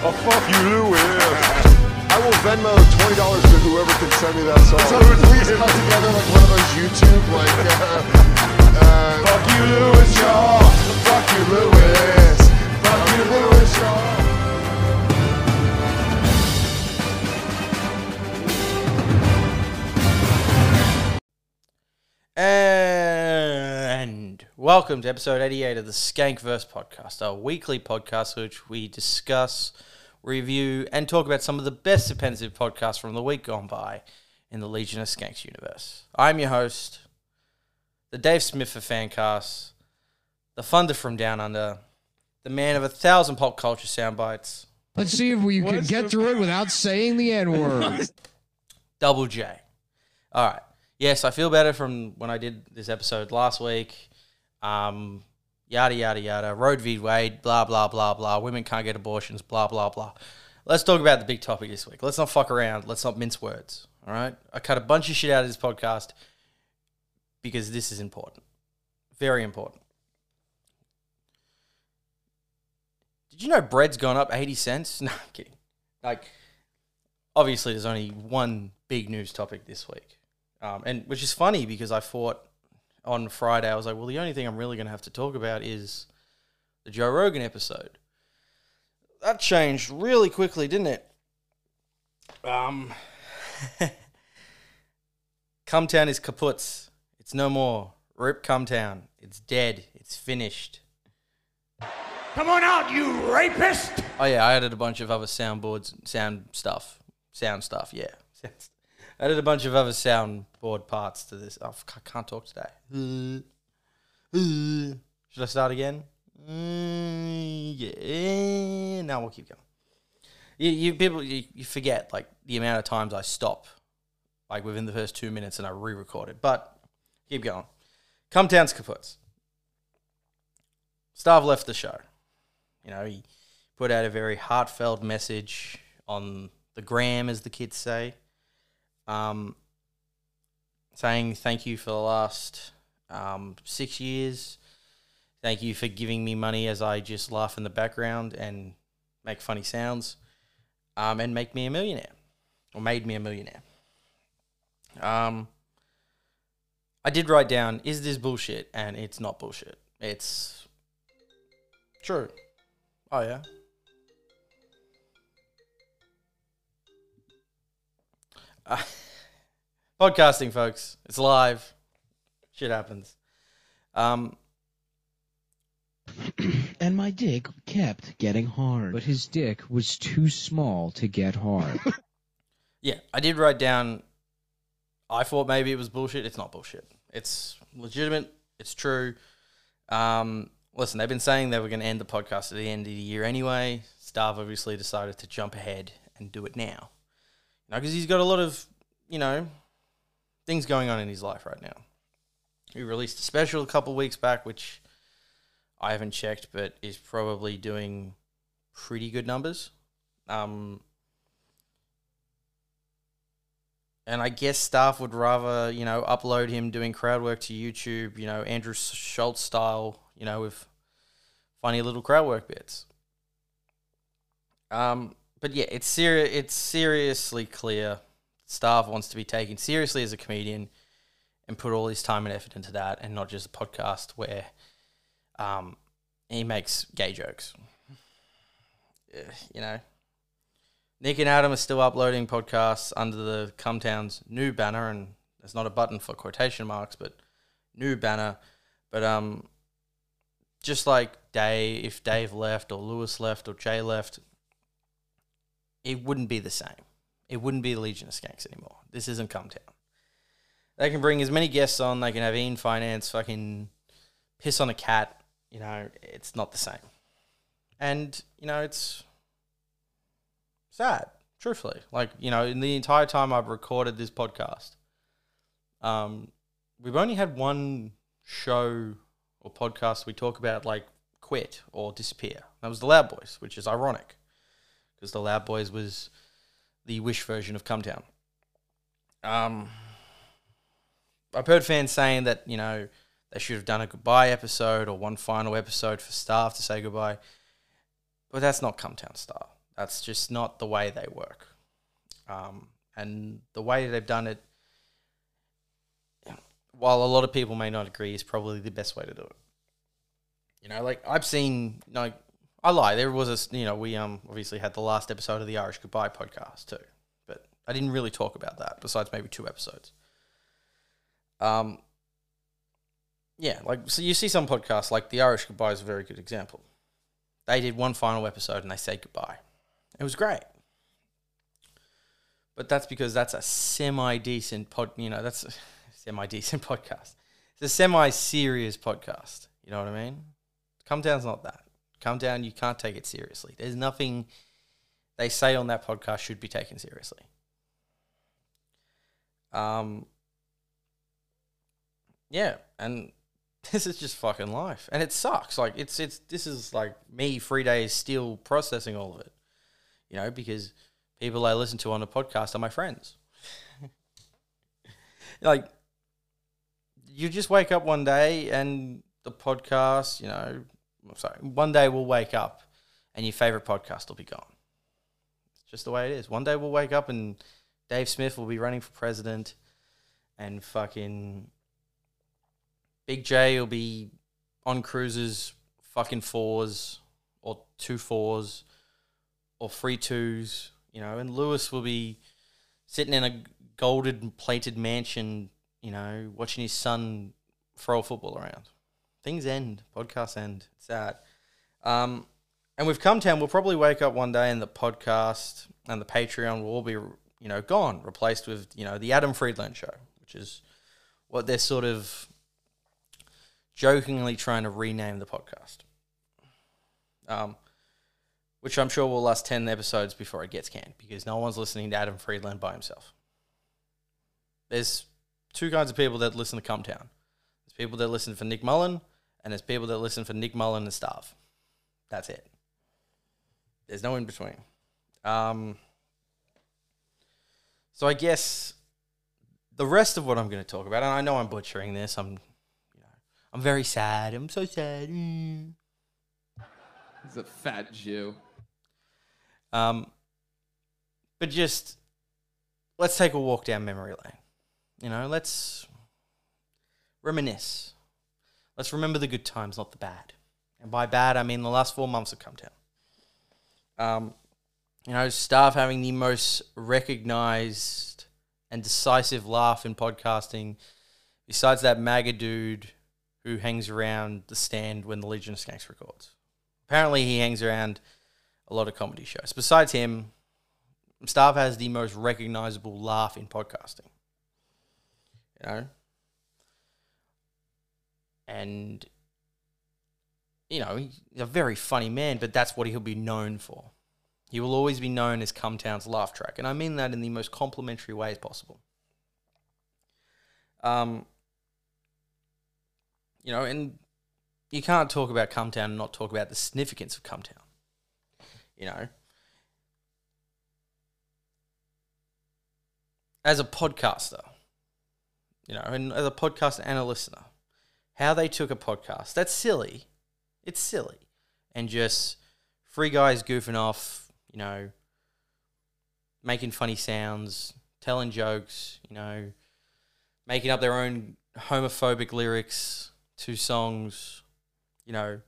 Oh, fuck you, Louis. I will Venmo twenty dollars to whoever can send me that song. So please cut together like one of those YouTube like uh, uh, Fuck you, Lewis Shaw. fuck you Lewis, fuck you Lewis Shaw. Welcome to episode 88 of the Skankverse podcast, our weekly podcast which we discuss, review, and talk about some of the best defensive podcasts from the week gone by in the Legion of Skanks universe. I'm your host, the Dave Smith of Fancast, the Funder from Down Under, the man of a thousand pop culture sound bites, Let's see if we can get through it without saying the N word. Double J. All right. Yes, I feel better from when I did this episode last week. Um, yada yada yada. Roe v Wade. Blah blah blah blah. Women can't get abortions. Blah blah blah. Let's talk about the big topic this week. Let's not fuck around. Let's not mince words. All right. I cut a bunch of shit out of this podcast because this is important. Very important. Did you know bread's gone up eighty cents? No, I'm kidding. Like, obviously, there's only one big news topic this week. Um, and which is funny because I thought on Friday I was like, well, the only thing I'm really going to have to talk about is the Joe Rogan episode. That changed really quickly, didn't it? Um, Cumtown is kaputs. It's no more. Rip Cumtown. It's dead. It's finished. Come on out, you rapist! Oh yeah, I added a bunch of other soundboards, sound stuff, sound stuff. Yeah, added a bunch of other soundboard parts to this. Oh, I can't talk today. Should I start again? Mm, yeah. Now we'll keep going. You, you people, you, you forget like the amount of times I stop, like within the first two minutes, and I re-record it. But keep going. Cumtown's kaputs. Stav left the show. You know, he put out a very heartfelt message on the gram, as the kids say, um, saying thank you for the last um, six years. Thank you for giving me money as I just laugh in the background and make funny sounds, um, and make me a millionaire, or made me a millionaire. Um, I did write down, is this bullshit? And it's not bullshit. It's true. Oh, yeah. Uh, podcasting, folks. It's live. Shit happens. Um, and my dick kept getting hard. But his dick was too small to get hard. yeah, I did write down. I thought maybe it was bullshit. It's not bullshit. It's legitimate. It's true. Um, listen, they've been saying they were going to end the podcast at the end of the year anyway. Stav obviously decided to jump ahead and do it now. Know, because he's got a lot of, you know, things going on in his life right now. He released a special a couple weeks back, which I haven't checked, but is probably doing pretty good numbers. Um, and I guess Stav would rather, you know, upload him doing crowd work to YouTube, you know, Andrew Schulz style, you know, with funny little crowd work bits. Um, but yeah, it's seri- it's seriously clear. Stav wants to be taken seriously as a comedian and put all his time and effort into that, and not just a podcast where um, he makes gay jokes. You know, Nick and Adam are still uploading podcasts under the Cumtown's new banner, and there's not a button for quotation marks, but new banner. But um, just like Dave, if Dave left or Lewis left or Jay left, it wouldn't be the same. It wouldn't be the Legion of Skanks anymore. This isn't Cumtown. They can bring as many guests on. They can have Ian Fidance fucking piss on a cat. You know, it's not the same. And, you know, it's sad, truthfully. Like, you know, in the entire time I've recorded this podcast, um, we've only had one show or podcast we talk about like quit or disappear. That was the Loud Boys, which is ironic because the Loud Boys was the Wish version of Cumtown. Um, I've heard fans saying that you know they should have done a goodbye episode or one final episode for Stav to say goodbye, but that's not Cumtown style. That's just not the way they work. Um, and the way they've done it, while a lot of people may not agree, is probably the best way to do it. You know, like I've seen, like I lie, there was a you know, we um obviously had the last episode of the Irish Goodbye podcast too, but I didn't really talk about that besides maybe two episodes. Um, yeah, like so you see some podcasts like the Irish Goodbye is a very good example. They did one final episode and they said goodbye. It was great. But that's because that's a semi decent pod, you know, that's a semi decent podcast. It's a semi serious podcast. You know what I mean? Cumtown's not that. Cumtown, you can't take it seriously. There's nothing they say on that podcast should be taken seriously. Um, yeah, and this is just fucking life, and it sucks. Like it's it's this is like me three days still processing all of it, you know, because people I listen to on the podcast are my friends. like you just wake up one day and the podcast, you know, I'm sorry, one day we'll wake up and your favorite podcast will be gone. It's just the way it is. One day we'll wake up and Dave Smith will be running for president and fucking Big J will be on cruises, fucking fours or two fours or three twos, you know, and Lewis will be sitting in a golden plated mansion, you know, watching his son throw a football around. Things end, podcasts end. It's sad. Um, and come Cumtown, we'll probably wake up one day and the podcast and the Patreon will all be, you know, gone, replaced with, you know, the Adam Friedland show, which is what they're sort of jokingly trying to rename the podcast. Um, which I'm sure will last 10 episodes before it gets canned because no one's listening to Adam Friedland by himself. There's two kinds of people that listen to Cumtown. People that listen for Nick Mullen, and there's people that listen for Nick Mullen and Stav. That's it. There's no in between. Um, so I guess the rest of what I'm going to talk about, and I know I'm butchering this. I'm, you know, I'm very sad. I'm so sad. Mm. He's a fat Jew. Um, but just let's take a walk down memory lane. You know, let's reminisce. Let's remember the good times, not the bad. And by bad, I mean the last four months have Cumtown. Um, you know, Stav having the most recognized and decisive laugh in podcasting, besides that MAGA dude who hangs around the stand when the Legion of Skanks records. Apparently, he hangs around a lot of comedy shows. Besides him, Stav has the most recognizable laugh in podcasting. You know? And, you know, he's a very funny man, but that's what he'll be known for. He will always be known as Cumtown's laugh track. And I mean that in the most complimentary ways possible. Um, you know, and you can't talk about Cumtown and not talk about the significance of Cumtown. You know, as a podcaster, you know, and as a podcaster and a listener, how they took a podcast. That's silly, it's silly, and just three guys goofing off, you know, making funny sounds, telling jokes, you know, making up their own homophobic lyrics to songs, you know,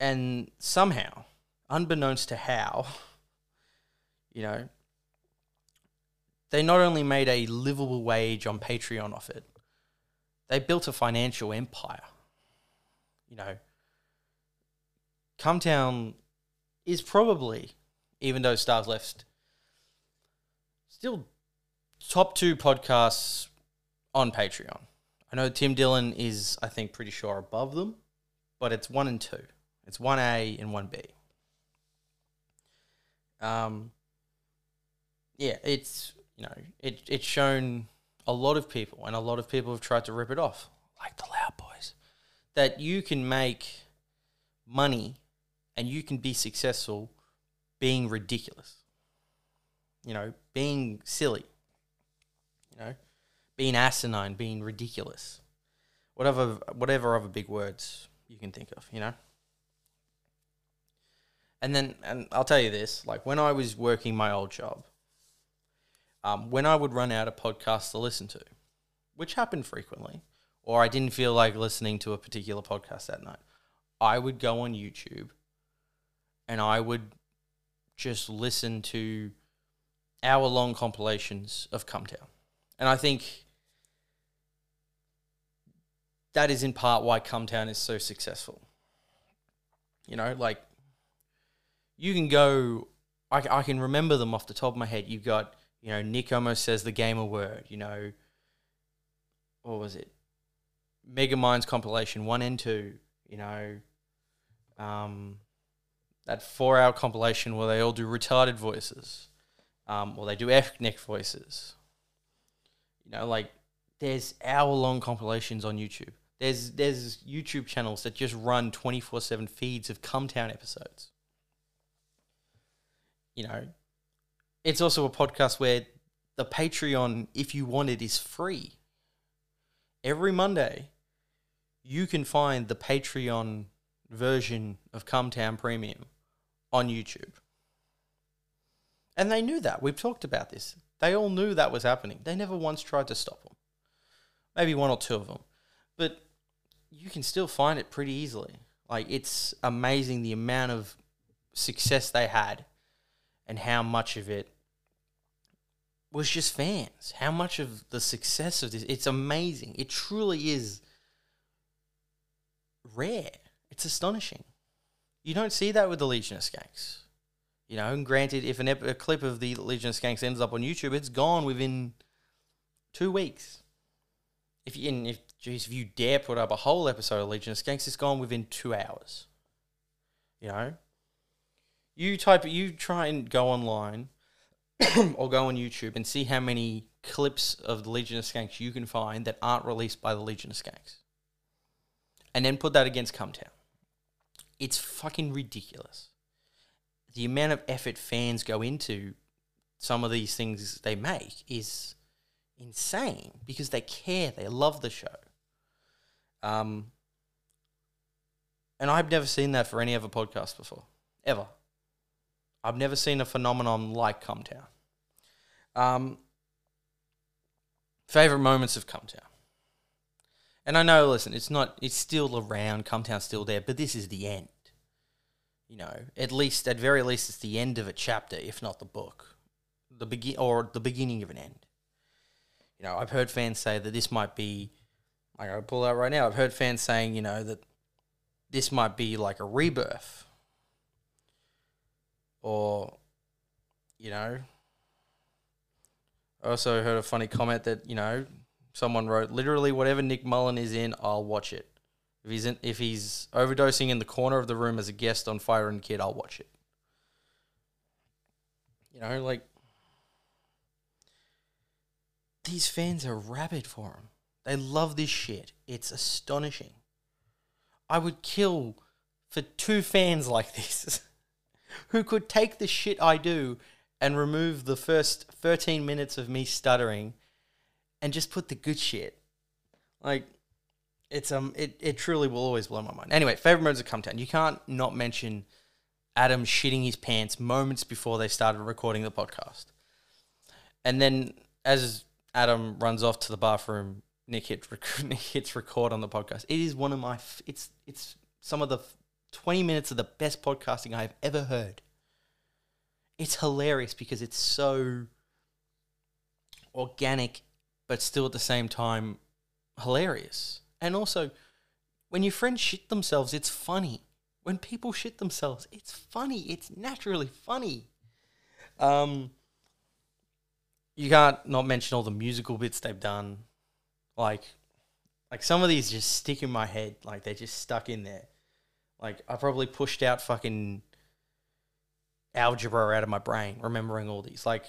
and somehow, unbeknownst to how, you know, they not only made a livable wage on Patreon off it, they built a financial empire. You know, Cumtown is probably, even though Stav's left, still top two podcasts on Patreon. I know Tim Dillon is, I think, pretty sure above them, but it's one and two. It's one A and one B. Um, yeah, it's you know it it's shown a lot of people, and a lot of people have tried to rip it off, like the Loud Boys, that you can make money and you can be successful being ridiculous. You know, being silly. You know, being asinine, being ridiculous, whatever whatever other big words you can think of. You know. And then, and I'll tell you this: like when I was working my old job, um, when I would run out of podcasts to listen to, which happened frequently, or I didn't feel like listening to a particular podcast that night, I would go on YouTube and I would just listen to hour long compilations of Cumtown. And I think that is in part why Cumtown is so successful. You know, like you can go, I, I can remember them off the top of my head. You've got, you know, Nick almost says the gamer word, you know, what was it? Mega Minds compilation one and two, you know, um, that four hour compilation where they all do retarded voices, um, or they do ethnic voices. You know, like there's hour long compilations on YouTube. There's there's YouTube channels that just run twenty four seven feeds of Cumtown episodes. You know, it's also a podcast where the Patreon, if you want it, is free. Every Monday, you can find the Patreon version of Cumtown Premium on YouTube. And they knew that. We've talked about this. They all knew that was happening. They never once tried to stop them. Maybe one or two of them. But you can still find it pretty easily. Like, it's amazing the amount of success they had and how much of it was just fans. How much of the success of this, it's amazing. It truly is rare. It's astonishing. You don't see that with the Legion of Skanks. You know, and granted, if an ep- a clip of the Legion of Skanks ends up on YouTube, it's gone within two weeks. If you, and if, geez, if you dare put up a whole episode of Legion of Skanks, it's gone within two hours. You know, you type, you try and go online or go on YouTube and see how many clips of the Legion of Skanks you can find that aren't released by the Legion of Skanks. And then put that against Cumtown. It's fucking ridiculous. The amount of effort fans go into some of these things they make is insane because they care, they love the show. Um, and I've never seen that for any other podcast before, ever. I've never seen a phenomenon like Cumtown. Um, favorite moments of Cumtown. And I know, listen, it's not, it's still around, Cumtown's still there, but this is the end. You know, at least, at very least, it's the end of a chapter, if not the book, the begin or the beginning of an end. You know, I've heard fans say that this might be, like I pull out right now. I've heard fans saying, you know, that this might be like a rebirth, or, you know, I also heard a funny comment that you know someone wrote literally whatever Nick Mullen is in, I'll watch it. If he's in, if he's overdosing in the corner of the room as a guest on Fire and Kid, I'll watch it. You know, like these fans are rabid for him. They love this shit. It's astonishing. I would kill for two fans like this who could take the shit I do and remove the first 13 minutes of me stuttering and just put the good shit. Like it's um it, it truly will always blow my mind. Anyway, favorite moments of Cumtown. You can't not mention Adam shitting his pants moments before they started recording the podcast. And then as Adam runs off to the bathroom, Nick rec- Nick hits record on the podcast. It is one of my it's it's some of the 20 minutes of the best podcasting I've ever heard. It's hilarious because it's so organic but still at the same time hilarious. And also, when your friends shit themselves, it's funny. When people shit themselves, it's funny. It's naturally funny. Um, you can't not mention all the musical bits they've done. Like, like some of these just stick in my head. Like they're just stuck in there. Like I probably pushed out fucking algebra out of my brain, remembering all these. Like,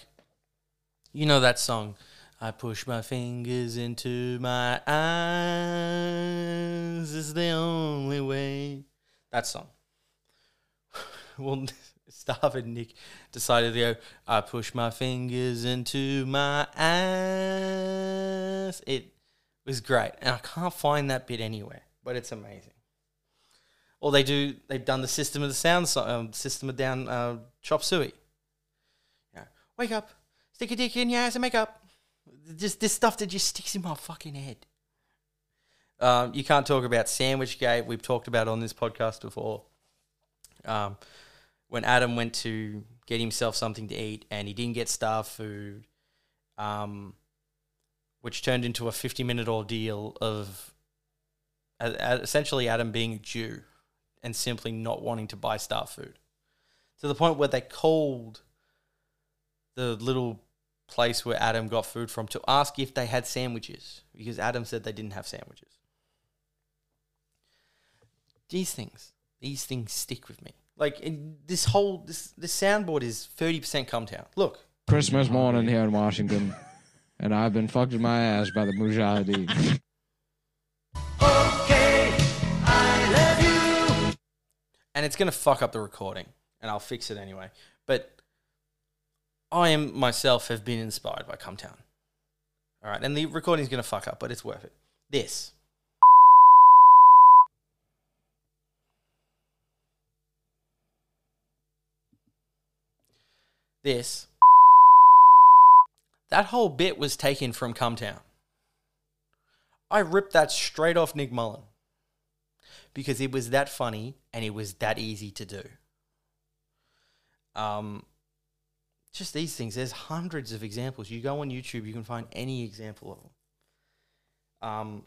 you know that song. I push my fingers into my eyes. is the only way. That song. well, Stav and Nick decided to go, I push my fingers into my eyes. It was great. And I can't find that bit anywhere, but it's amazing. Or they do. They've done the system of the sound, so- um, system of down uh, chop suey. Yeah. Wake up, stick a dick in your ass and make up. Just this stuff that just sticks in my fucking head. Um, you can't talk about sandwich gate. We've talked about on this podcast before. Um, when Adam went to get himself something to eat and he didn't get Stav food, um, which turned into a 50 minute ordeal of uh, uh, essentially Adam being a Jew and simply not wanting to buy Stav food to the point where they called the little place where Adam got food from to ask if they had sandwiches because Adam said they didn't have sandwiches. These things, these things stick with me. Like in this whole this this soundboard is thirty percent Cumtown. Look, Christmas morning here in Washington, and I've been fucked in my ass by the Mujahideen. Oh. And it's going to fuck up the recording, and I'll fix it anyway. But I am myself have been inspired by Cumtown. All right, and the recording's going to fuck up, but it's worth it. This. This. That whole bit was taken from Cumtown. I ripped that straight off Nick Mullen because it was that funny and it was that easy to do. Um, just these things. There's hundreds of examples. You go on YouTube, you can find any example of them. Um,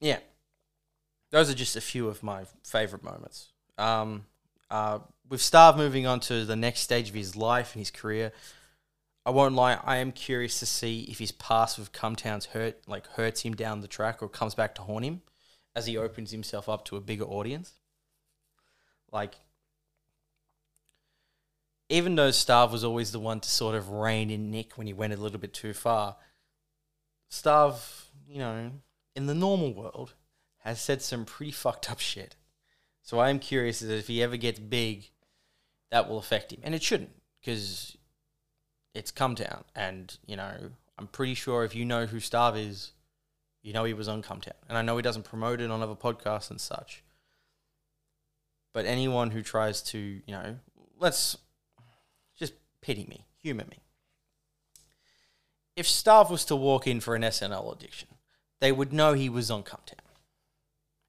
yeah, those are just a few of my favorite moments. Um, uh, with Stav moving on to the next stage of his life and his career, I won't lie. I am curious to see if his past with Cumtown's hurt like hurts him down the track or comes back to haunt him as he opens himself up to a bigger audience. Like, even though Stav was always the one to sort of rein in Nick when he went a little bit too far, Stav, you know, in the normal world, has said some pretty fucked up shit. So I am curious that if he ever gets big, that will affect him. And it shouldn't, because it's Cumtown. And, you know, I'm pretty sure if you know who Stav is, you know he was on Cumtown. And I know he doesn't promote it on other podcasts and such. But anyone who tries to, you know, let's just pity me, humor me. If Stav was to walk in for an SNL audition, they would know he was on Cumtown.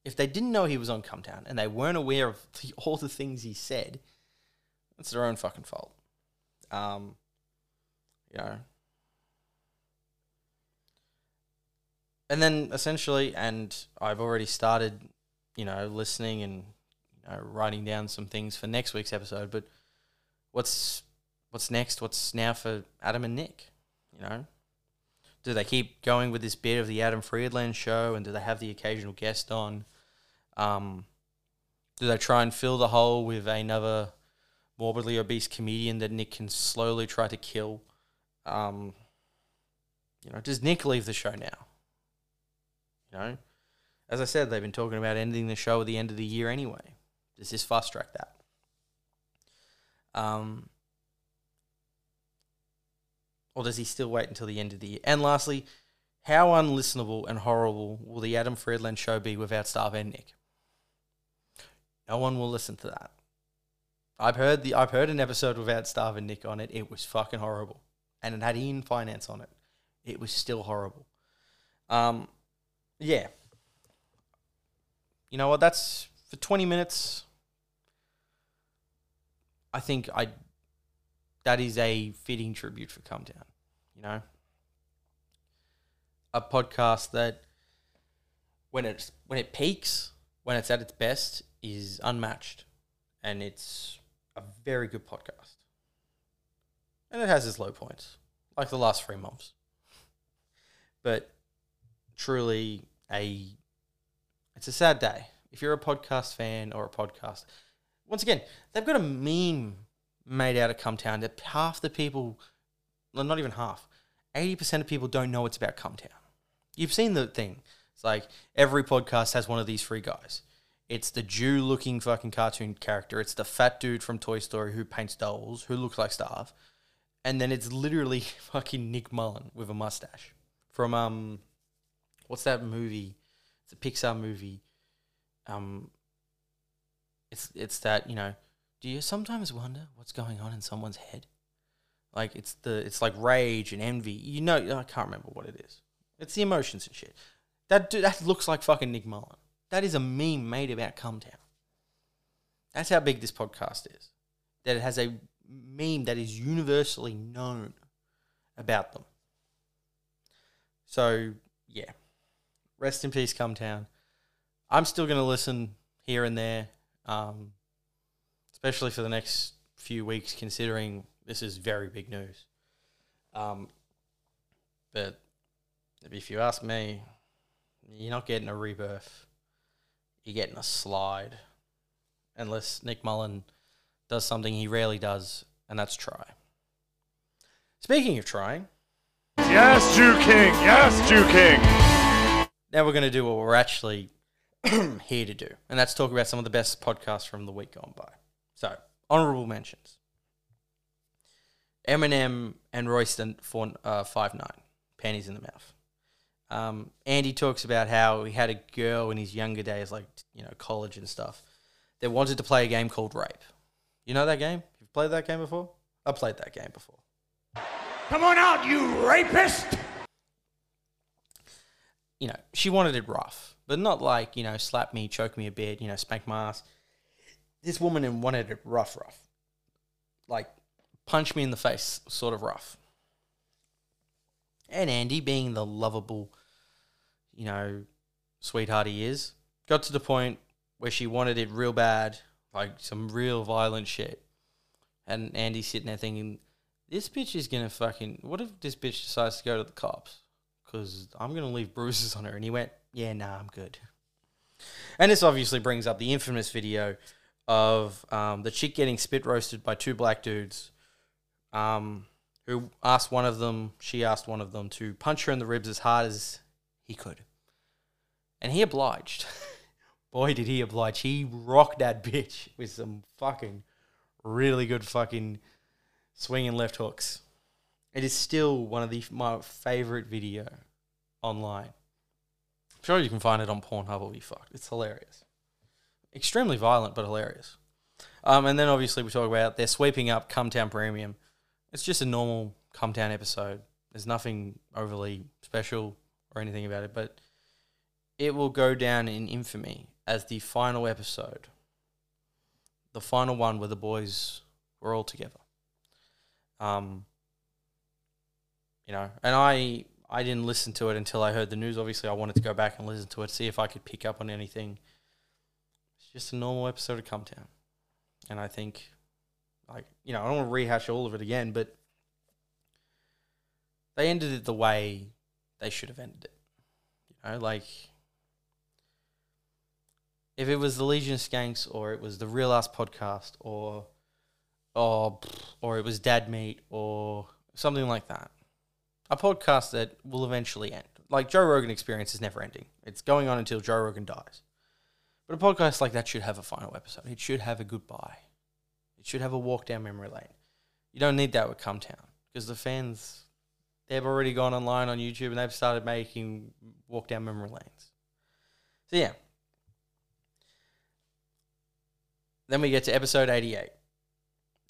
If they didn't know he was on Cumtown and they weren't aware of the, all the things he said, it's their own fucking fault. Um, you know. And then essentially, and I've already started, you know, listening and you know, writing down some things for next week's episode. But what's what's next? What's now for Adam and Nick? You know, do they keep going with this bit of the Adam Friedland show, and do they have the occasional guest on? Um, do they try and fill the hole with another morbidly obese comedian that Nick can slowly try to kill? Um, you know, does Nick leave the show now? You know, as I said, they've been talking about ending the show at the end of the year anyway. Does this fast track that? Um, or does he still wait until the end of the year? And lastly, how unlistenable and horrible will the Adam Friedland show be without Stav and Nick? No one will listen to that. I've heard the I've heard an episode without Stav and Nick on it. It was fucking horrible, and it had Ian Fidance on it. It was still horrible. Um, yeah. You know what? That's for twenty minutes. I think I that is a fitting tribute for Cumtown. You know, a podcast that when it's when it peaks, when it's at its best, is unmatched, and it's a very good podcast. And it has its low points, like the last three months. But truly, a it's a sad day if you're a podcast fan or a podcast. Once again, they've got a meme made out of Cumtown that half the people, well, not even half, eighty percent of people don't know it's about Cumtown. You've seen the thing. It's like every podcast has one of these three guys. It's the Jew looking fucking cartoon character. It's the fat dude from Toy Story who paints dolls, who looks like Stav. And then it's literally fucking Nick Mullen with a mustache. From um what's that movie? It's a Pixar movie. Um it's it's that you know. Do you sometimes wonder what's going on in someone's head? Like it's the it's like rage and envy. You know, I can't remember what it is. It's the emotions and shit. That dude, that looks like fucking Nick Mullen. That is a meme made about Cumtown. That's how big this podcast is. That it has a meme that is universally known about them. So yeah, rest in peace, Cumtown. I'm still going to listen here and there, um, especially for the next few weeks, considering this is very big news. Um, but if you ask me, you're not getting a rebirth. You're getting a slide, unless Nick Mullen does something he rarely does, and that's try. Speaking of trying, Yes, Jew King. Yes, Jew King. Now we're going to do what we're actually here to do, and that's talk about some of the best podcasts from the week gone by. So, honorable mentions: Eminem and Royston for uh, Five Nine, panties in the mouth. Um, Andy talks about how he had a girl in his younger days, like you know college and stuff, that wanted to play a game called Rape. You know that game? You've played that game before? I played that game before. Come on out, you rapist! You know, she wanted it rough, but not like, you know, slap me, choke me a bit, you know, spank my ass. This woman wanted it rough, rough. Like, punch me in the face, sort of rough. And Andy, being the lovable, you know, sweetheart he is, got to the point where she wanted it real bad, like some real violent shit. And Andy's sitting there thinking, this bitch is gonna fucking. What if this bitch decides to go to the cops? Because I'm gonna leave bruises on her. And he went, yeah, nah, I'm good. And this obviously brings up the infamous video of um, the chick getting spit roasted by two black dudes. Um, who asked one of them, she asked one of them to punch her in the ribs as hard as he could. And he obliged. Boy, did he oblige. He rocked that bitch with some fucking really good fucking swinging left hooks. It is still one of the my favorite video online. I'm sure you can find it on Pornhub or be fucked. It's hilarious. Extremely violent, but hilarious. Um, and then obviously we talk about they're sweeping up Cumtown Premium. It's just a normal Cumtown episode. There's nothing overly special or anything about it, but it will go down in infamy as the final episode. The final one where the boys were all together. Um, you know, and I I didn't listen to it until I heard the news. Obviously, I wanted to go back and listen to it, see if I could pick up on anything. It's just a normal episode of Cumtown, and I think, like you know, I don't want to rehash all of it again, but they ended it the way they should have ended it. You know, like if it was the Legion of Skanks or it was the Real Ass Podcast or or or it was Dad Meat or something like that. A podcast that will eventually end. Like Joe Rogan Experience is never ending. It's going on until Joe Rogan dies. But a podcast like that should have a final episode. It should have a goodbye. It should have a walk down memory lane. You don't need that with Cumtown because the fans they've already gone online on YouTube and they've started making walk down memory lanes. So yeah. Then we get to episode 88.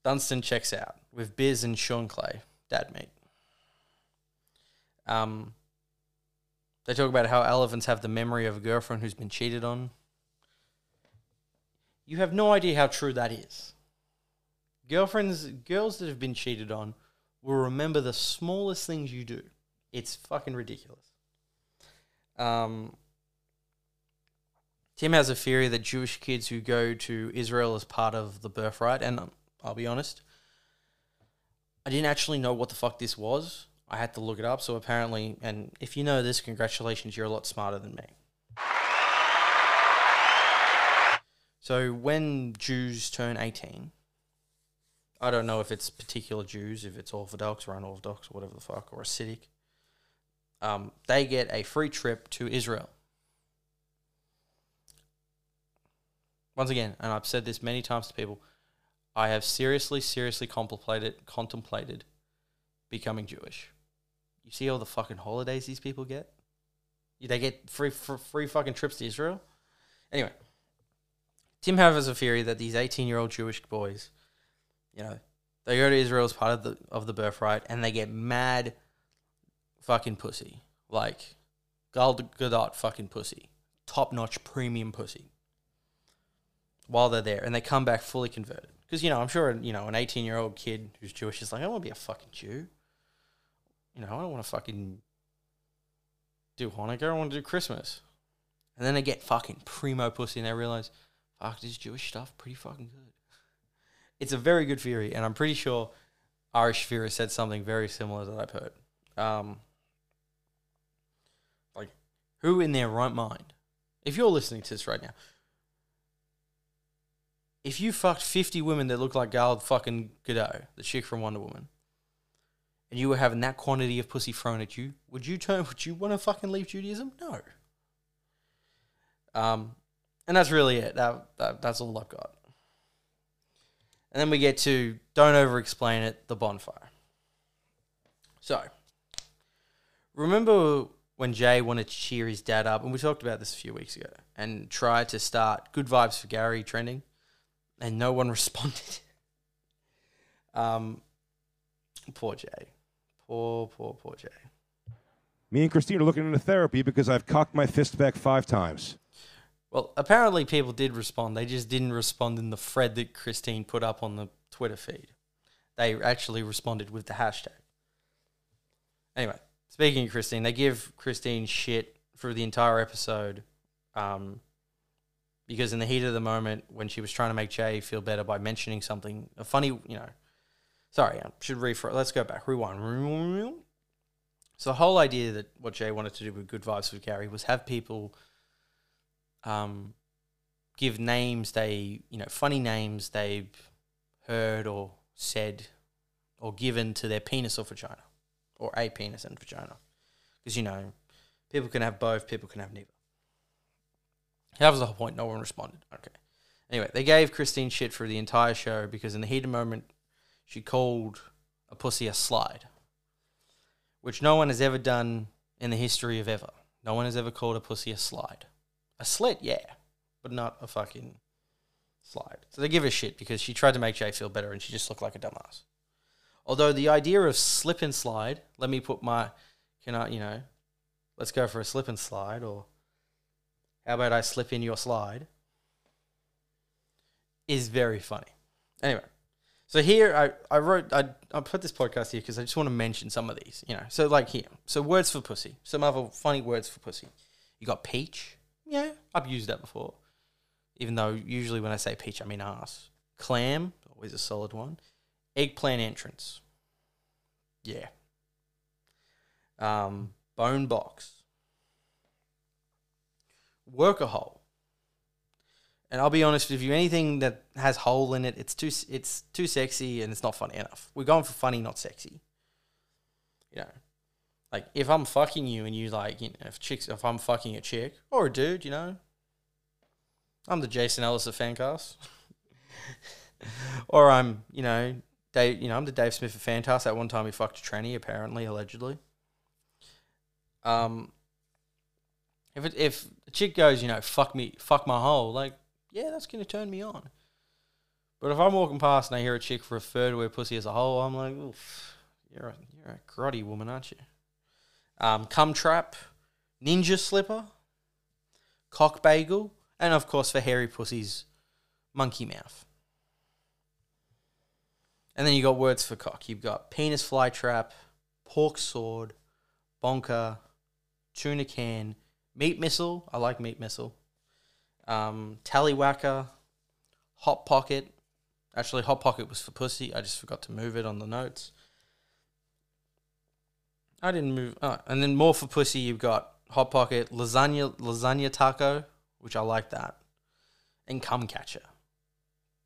Dunstan checks out with Biz and Sean Clay, Dad Meat. Um, they talk about how elephants have the memory of a girlfriend who's been cheated on. You have no idea how true that is. Girlfriends, girls that have been cheated on will remember the smallest things you do. It's fucking ridiculous. Um, Tim has a theory that Jewish kids who go to Israel as part of the birthright, and I'll be honest, I didn't actually know what the fuck this was. I had to look it up. So apparently, and if you know this, congratulations, you're a lot smarter than me. So when Jews turn 18, I don't know if it's particular Jews, if it's Orthodox or unorthodox or whatever the fuck, or Hasidic, um, they get a free trip to Israel. Once again, and I've said this many times to people, I have seriously, seriously contemplated contemplated becoming Jewish. You see all the fucking holidays these people get? They get free free, fucking trips to Israel. Anyway, Tim has a theory that these 18 year old Jewish boys, you know, they go to Israel as part of the of the birthright and they get mad fucking pussy. Like Gal Gadot fucking pussy. Top notch premium pussy. While they're there and they come back fully converted. Because, you know, I'm sure, you know, an 18 year old kid who's Jewish is like, I want to be a fucking Jew. You know, I don't want to fucking do Hanukkah. I want to do Christmas. And then they get fucking primo pussy and they realize, fuck, this Jewish stuff pretty fucking good. It's a very good theory, and I'm pretty sure Irish Vera said something very similar that I've heard. Um, like, who in their right mind, if you're listening to this right now, if you fucked 50 women that look like Gal fucking Gadot, the chick from Wonder Woman, and you were having that quantity of pussy thrown at you, would you turn, would you want to fucking leave Judaism? No. Um, and that's really it. That, that that's all I've got. And then we get to don't over explain it, the bonfire. So, remember when Jay wanted to cheer his dad up, and we talked about this a few weeks ago, and tried to start good vibes for Gary trending, and no one responded. um, poor Jay, poor poor poor Jay. Me and Christine are looking into therapy because I've cocked my fist back five times. Well, apparently people did respond. They just didn't respond in the thread that Christine put up on the Twitter feed. They actually responded with the hashtag. Anyway, speaking of Christine, they give Christine shit for the entire episode um, because in the heat of the moment, when she was trying to make Jay feel better by mentioning something, a funny, you know, sorry, I should rephrase. Let's go back. Rewind. So the whole idea that what Jay wanted to do with Good Vibes with Gary was have people um, give names they, you know, funny names they've heard or said or given to their penis or vagina, or a penis and vagina, because you know, people can have both, people can have neither. That was the whole point. No one responded. Okay. Anyway, they gave Christine shit for the entire show because in the heat of moment, she called a pussy a slide, which no one has ever done in the history of ever. No one has ever called a pussy a slide. A slit, yeah, but not a fucking slide. So they give her shit because she tried to make Jay feel better and she just looked like a dumbass. Although the idea of slip and slide, let me put my, can I, you know, let's go for a slip and slide, or how about I slip in your slide, is very funny. Anyway, so here I, I wrote, I, I put this podcast here because I just want to mention some of these, you know. So, like here, so words for pussy, some other funny words for pussy. You got peach, yeah, I've used that before. Even though usually when I say peach, I mean ass. Clam, always a solid one. Eggplant entrance. Yeah. Um, bone box. Work a hole. And I'll be honest with you, anything that has hole in it, it's too it's too sexy and it's not funny enough. We're going for funny, not sexy. You know, like if I'm fucking you and you like, you know, if chicks, if I'm fucking a chick or a dude, you know, I'm the Jason Ellis of Fancast, or I'm, you know, Dave, you know, I'm the Dave Smith of Fancast. At one time, he fucked a tranny, apparently, allegedly. Um, if it, if a chick goes, you know, fuck me, fuck my hole, like, yeah, that's gonna turn me on. But if I'm walking past and I hear a chick refer to her pussy as a hole, I'm like, oof, you're a, you're a grotty woman, aren't you? Um, cum trap, ninja slipper, cock bagel, and of course for hairy pussies, monkey mouth. And then you got words for cock. You've got penis fly trap, pork sword, bonker, tuna can, meat missile. I like meat missile. Um, tallywhacker, hot pocket. Actually, hot pocket was for pussy. I just forgot to move it on the notes. I didn't move. Oh, and then more for pussy. You've got hot pocket, lasagna, lasagna taco, which I like that, and cum catcher.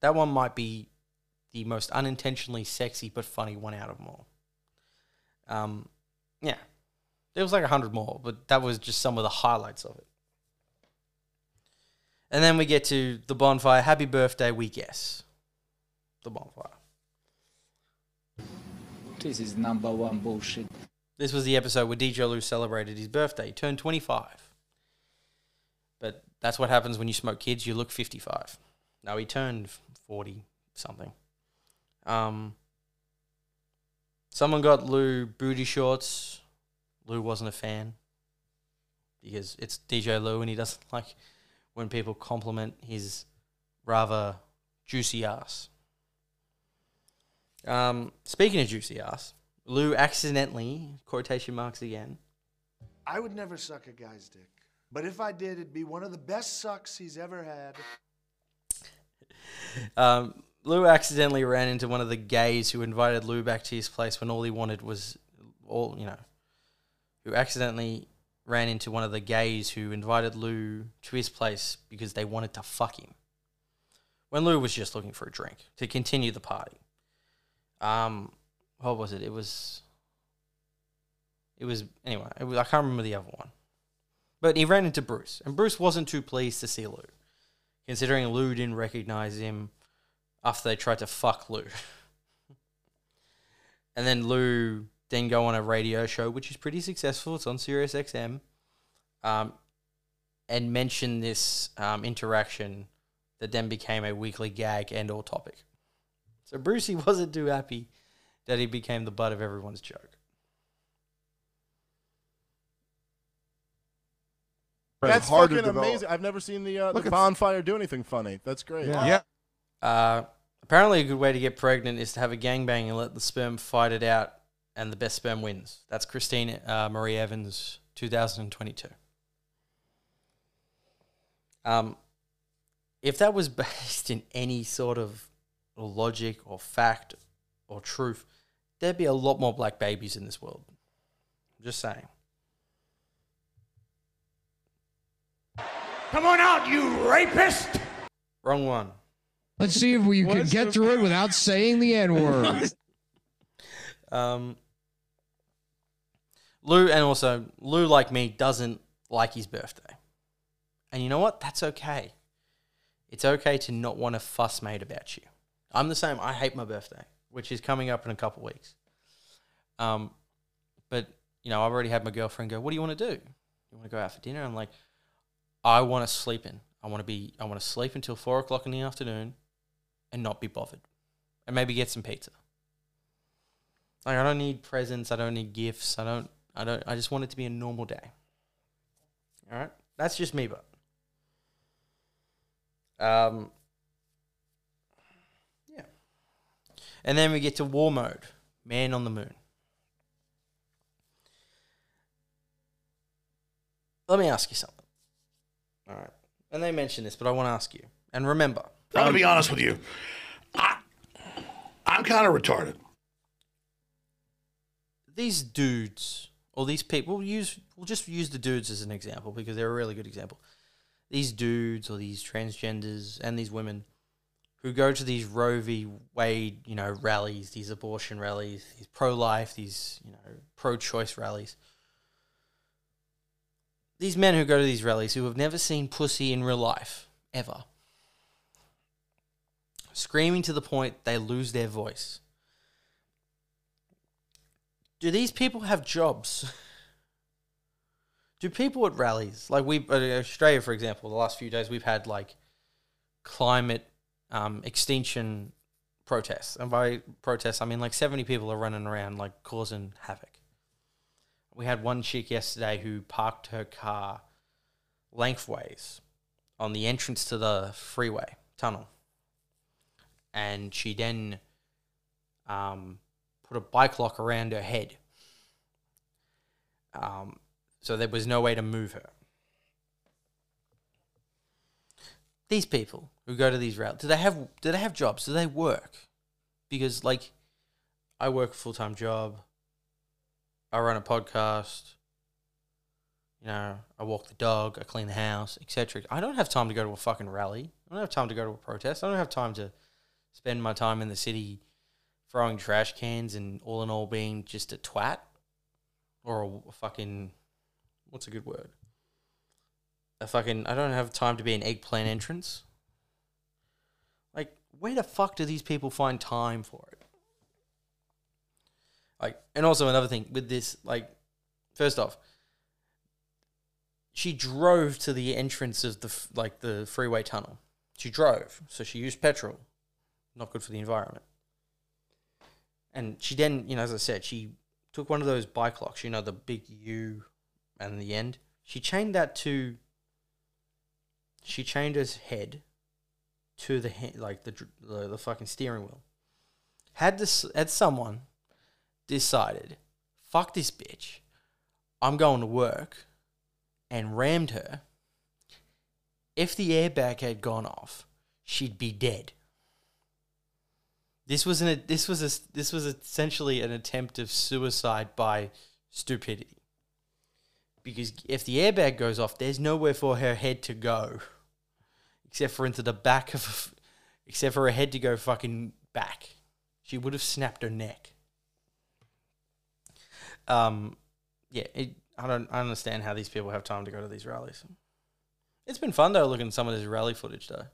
That one might be the most unintentionally sexy but funny one out of them all. Um, yeah, there was like a hundred more, but that was just some of the highlights of it. And then we get to the bonfire. Happy birthday, we guess. The bonfire. This is number one bullshit. This was the episode where DJ Lou celebrated his birthday. He turned 25. But that's what happens when you smoke kids. You look 55. No, he turned forty something. Um, someone got Lou booty shorts. Lou wasn't a fan because it's DJ Lou and he doesn't like when people compliment his rather juicy ass. Um, speaking of juicy ass, Lou accidentally quotation marks again. I would never suck a guy's dick. But if I did, it'd be one of the best sucks he's ever had. Um, Lou accidentally ran into one of the gays who invited Lou back to his place when all he wanted was all you know. Who accidentally ran into one of the gays who invited Lou to his place because they wanted to fuck him. When Lou was just looking for a drink to continue the party. Um, what was it? It was. It was anyway. It was, I can't remember the other one, but he ran into Bruce, and Bruce wasn't too pleased to see Lou, considering Lou didn't recognize him after they tried to fuck Lou. and then Lou then go on a radio show, which is pretty successful. It's on Sirius XM, um, and mention this um, interaction that then became a weekly gag and or topic. So Brucey wasn't too happy that he became the butt of everyone's joke. That's hard to fucking develop. amazing. I've never seen the, uh, the bonfire do anything funny. That's great. Yeah. Uh, apparently, a good way to get pregnant is to have a gangbang and let the sperm fight it out, and the best sperm wins. That's Christine uh, Marie Evans, 2022. Um, if that was based in any sort of logic or fact or truth, there'd be a lot more black babies in this world. I'm Just saying. Come on out, you rapist! Wrong one. Let's see if we can get through it without saying the N word. Um, Lou, and also Lou, like me, doesn't like his birthday. And you know what? That's okay. It's okay to not want a fuss made about you. I'm the same. I hate my birthday, which is coming up in a couple weeks. Um, but you know, I've already had my girlfriend go, "What do you want to do? You want to go out for dinner?" I'm like, "I want to sleep in. I want to be. I want to sleep until four o'clock in the afternoon, and not be bothered, and maybe get some pizza." Like I don't need presents. I don't need gifts. I don't. I don't. I just want it to be a normal day. All right, that's just me, but. Um. Yeah. And then we get to war mode. Man on the moon. Let me ask you something. All right. And they mentioned this, but I want to ask you. And remember, I'm gonna be honest with you. I, I'm kind of retarded. these dudes or these people we'll use we'll just use the dudes as an example because they're a really good example these dudes or these transgenders and these women who go to these Roe v. Wade, you know, rallies, these abortion rallies, these pro-life, these you know, pro-choice rallies. These men who go to these rallies who have never seen pussy in real life ever, screaming to the point they lose their voice do these people have jobs? Do people at rallies, like we, uh, Australia, for example, the last few days we've had like climate um, extinction protests. And by protests, I mean like 70 people are running around like causing havoc. We had one chick yesterday who parked her car lengthways on the entrance to the freeway tunnel. And she then um, put a bike lock around her head. Um, so there was no way to move her. These people who go to these routes, do they have do they have jobs? Do they work? Because like, I work a full time job. I run a podcast. You know, I walk the dog. I clean the house, etc. I don't have time to go to a fucking rally. I don't have time to go to a protest. I don't have time to spend my time in the city throwing trash cans and all in all being just a twat or a, fucking what's a good word? A fucking I don't have time to be an eggplant entrance. Like where the fuck do these people find time for it? Like and also another thing with this like first off she drove to the entrance of the like the freeway tunnel. she drove, so she used petrol. Not good for the environment. And she then, you know, as I said, she took one of those bike locks, you know, the big U and the end. She chained that to. She chained his head to the he- like the, the the fucking steering wheel. Had this had someone decided, fuck this bitch, I'm going to work, and rammed her. If the airbag had gone off, she'd be dead. This was an this was a this was essentially an attempt of suicide by stupidity. Because if the airbag goes off, there's nowhere for her head to go, except for into the back of, except for her head to go fucking back. She would have snapped her neck. Um, yeah, it, I don't I understand how these people have time to go to these rallies. It's been fun though looking at some of this rally footage though.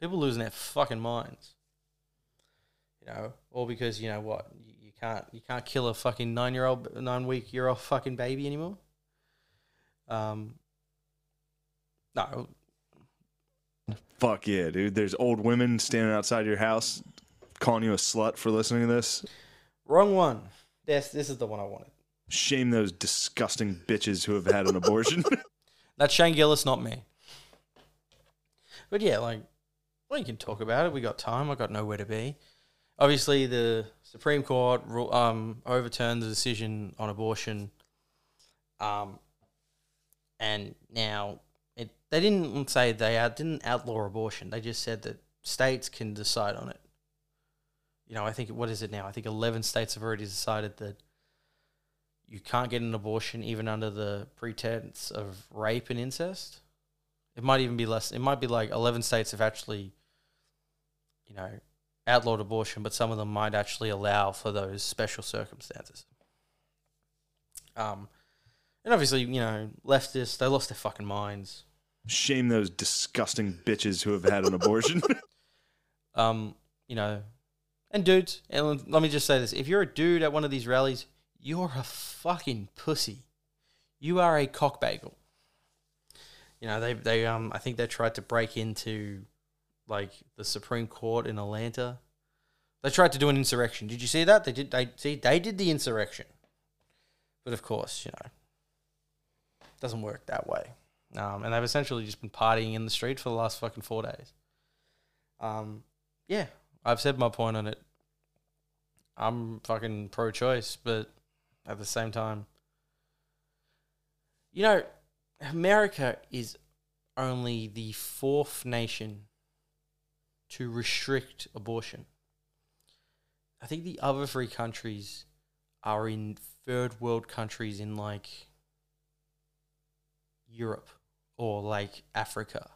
People losing their fucking minds. You know, all because you know what you, you can't you can't kill a fucking nine year old nine week year old fucking baby anymore. Um, no, Fuck yeah, dude. There's old women standing outside your house calling you a slut for listening to this. wrong one. This this is the one I wanted. Shame those disgusting bitches who have had an abortion. That's Shane Gillis, not me. But yeah, like, well, you can talk about it. We got time. I got nowhere to be. Obviously, the Supreme Court um, overturned the decision on abortion. Um, and now it they didn't say they out, didn't outlaw abortion. They just said that states can decide on it. You know, I think what is it now? I think eleven states have already decided that you can't get an abortion even under the pretense of rape and incest. It might even be less. It might be like eleven states have actually, you know, outlawed abortion, but some of them might actually allow for those special circumstances. Um, and obviously, you know, leftists they lost their fucking minds. Shame those disgusting bitches who have had an abortion. Um, you know, and dudes, and let me just say this: if you're a dude at one of these rallies, you're a fucking pussy. You are a cockbagel. You know, they they um I think they tried to break into like the Supreme Court in Atlanta. They tried to do an insurrection. Did you see that? They did they see they did the insurrection. But of course, you know, it doesn't work that way. Um, and they've essentially just been partying in the street for the last fucking four days. Um, yeah, I've said my point on it. I'm fucking pro choice, but at the same time, you know, America is only the fourth nation to restrict abortion. I think the other three countries are in third world countries in like Europe or like Africa.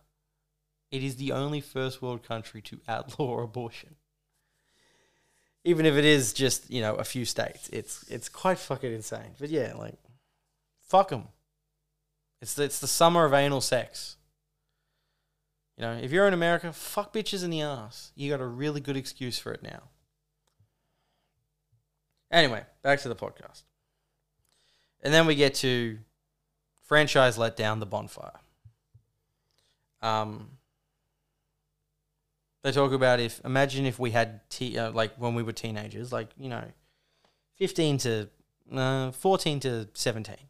It is the only first world country to outlaw abortion. Even if it is just, you know, a few states. It's it's quite fucking insane. But yeah, like fuck them. It's it's the summer of anal sex. You know, if you're in America, fuck bitches in the ass. You got a really good excuse for it now. Anyway, back to the podcast. And then we get to franchise let down the bonfire. Um, they talk about if imagine if we had te- uh, like when we were teenagers, like you know, fifteen to uh, fourteen to seventeen,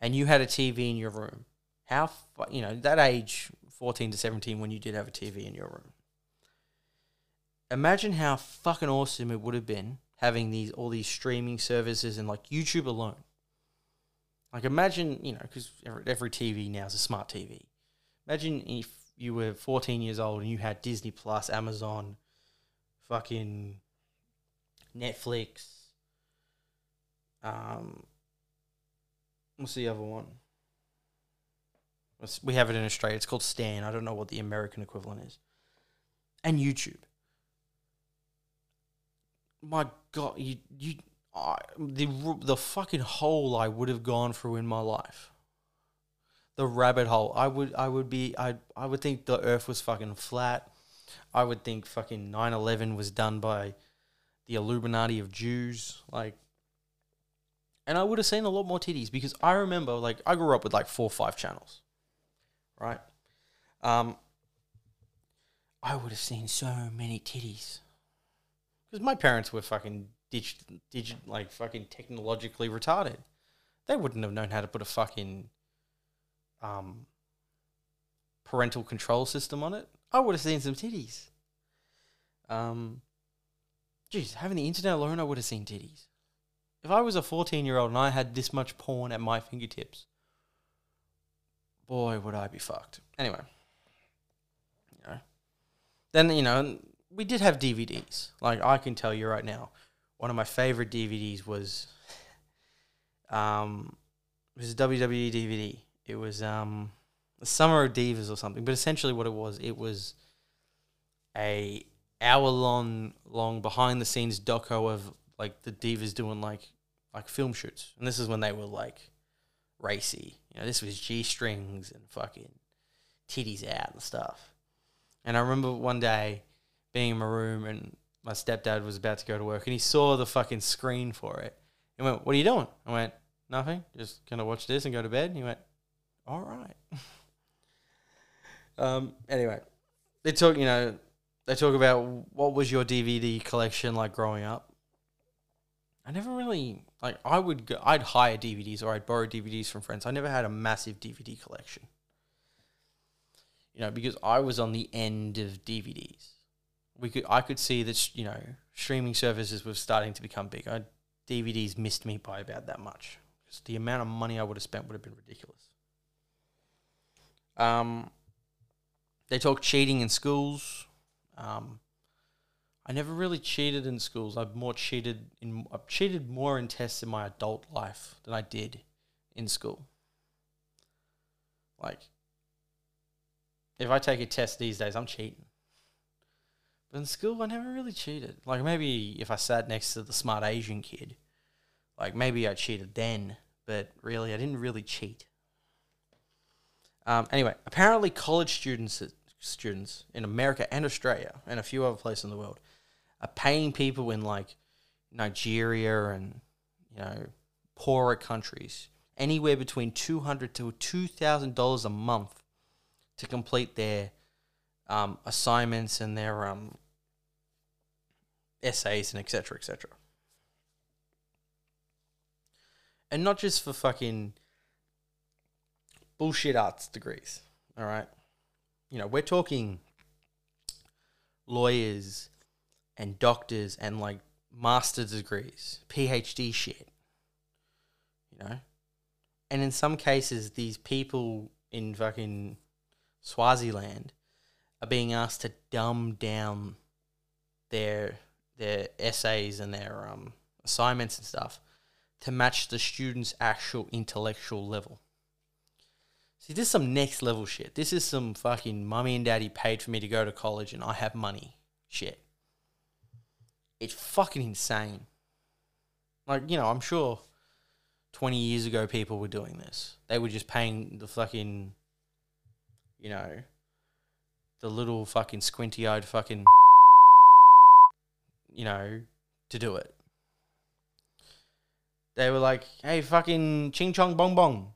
and you had a TV in your room. How you know that age, fourteen to seventeen, when you did have a TV in your room. Imagine how fucking awesome it would have been having these all these streaming services and like YouTube alone. Like imagine you know because every, every TV now is a smart TV. Imagine if you were 14 years old and you had Disney Plus, Amazon, fucking Netflix. Um, what's the other one? We have it in Australia. It's called Stan. I don't know what the American equivalent is. And YouTube. My God, you you I, the the fucking hole I would have gone through in my life the rabbit hole. I would I would be I I would think the earth was fucking flat. I would think fucking 9/11 was done by the Illuminati of Jews like and I would have seen a lot more titties because I remember like I grew up with like four or five channels. Right? Um I would have seen so many titties. Because my parents were fucking dig, dig, like fucking technologically retarded. They wouldn't have known how to put a fucking um, parental control system on it. I would have seen some titties. Um, geez, having the internet alone, I would have seen titties. If I was a 14 year old and I had this much porn at my fingertips, boy, would I be fucked. Anyway, you know, then, you know, we did have DVDs. Like, I can tell you right now, one of my favorite DVDs was, um, it was a WWE DVD. It was, um, the Summer of Divas or something. But essentially, what it was, it was a hour long, long behind the scenes doco of like the divas doing like like film shoots, and this is when they were like racy. Know, this was g strings and fucking titties out and stuff. And I remember one day being in my room and my stepdad was about to go to work and he saw the fucking screen for it. He went, "What are you doing?" I went, "Nothing. Just gonna watch this and go to bed." And he went, "All right." um. Anyway, they talk. You know, they talk about what was your DVD collection like growing up. I never really like. I would go, I'd hire DVDs or I'd borrow DVDs from friends. I never had a massive DVD collection. You know, because I was on the end of DVDs. We could I could see that you know streaming services were starting to become big. I, DVDs missed me by about that much. Because the amount of money I would have spent would have been ridiculous. Um, they talk cheating in schools. Um, I never really cheated in schools. I've more cheated in I've cheated more in tests in my adult life than I did in school. Like, if I take a test these days, I'm cheating. But in school, I never really cheated. Like maybe if I sat next to the smart Asian kid, like maybe I cheated then. But really, I didn't really cheat. Um, anyway, apparently, college students students in America and Australia and a few other places in the world are paying people in like Nigeria and you know poorer countries anywhere between two hundred to two thousand dollars a month to complete their um, assignments and their um, essays and etc. etc. And not just for fucking bullshit arts degrees. All right you know, we're talking lawyers and doctors and like master's degrees, PhD shit. You know? And in some cases, these people in fucking Swaziland are being asked to dumb down their their essays and their um, assignments and stuff to match the student's actual intellectual level. See, this is some next level shit. This is some fucking mummy and daddy paid for me to go to college and I have money shit. It's fucking insane. Like, you know, I'm sure 20 years ago people were doing this. They were just paying the fucking, you know, the little fucking squinty eyed fucking, you know, to do it. They were like, hey, fucking ching chong bong bong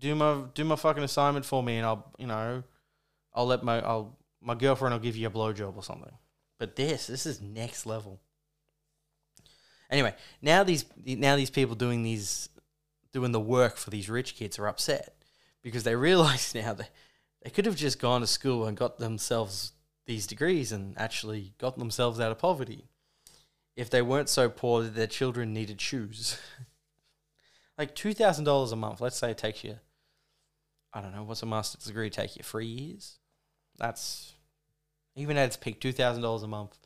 do my do my fucking assignment for me, and I'll you know, I'll let my I'll my girlfriend will give you a blowjob or something. But this this is next level. Anyway, now these now these people doing these doing the work for these rich kids are upset because they realize now that they could have just gone to school and got themselves these degrees and actually got themselves out of poverty if they weren't so poor that their children needed shoes. like $2,000 a month, let's say it takes you I don't know, what's a master's degree take you? Three years? That's even at its peak, two thousand dollars a month.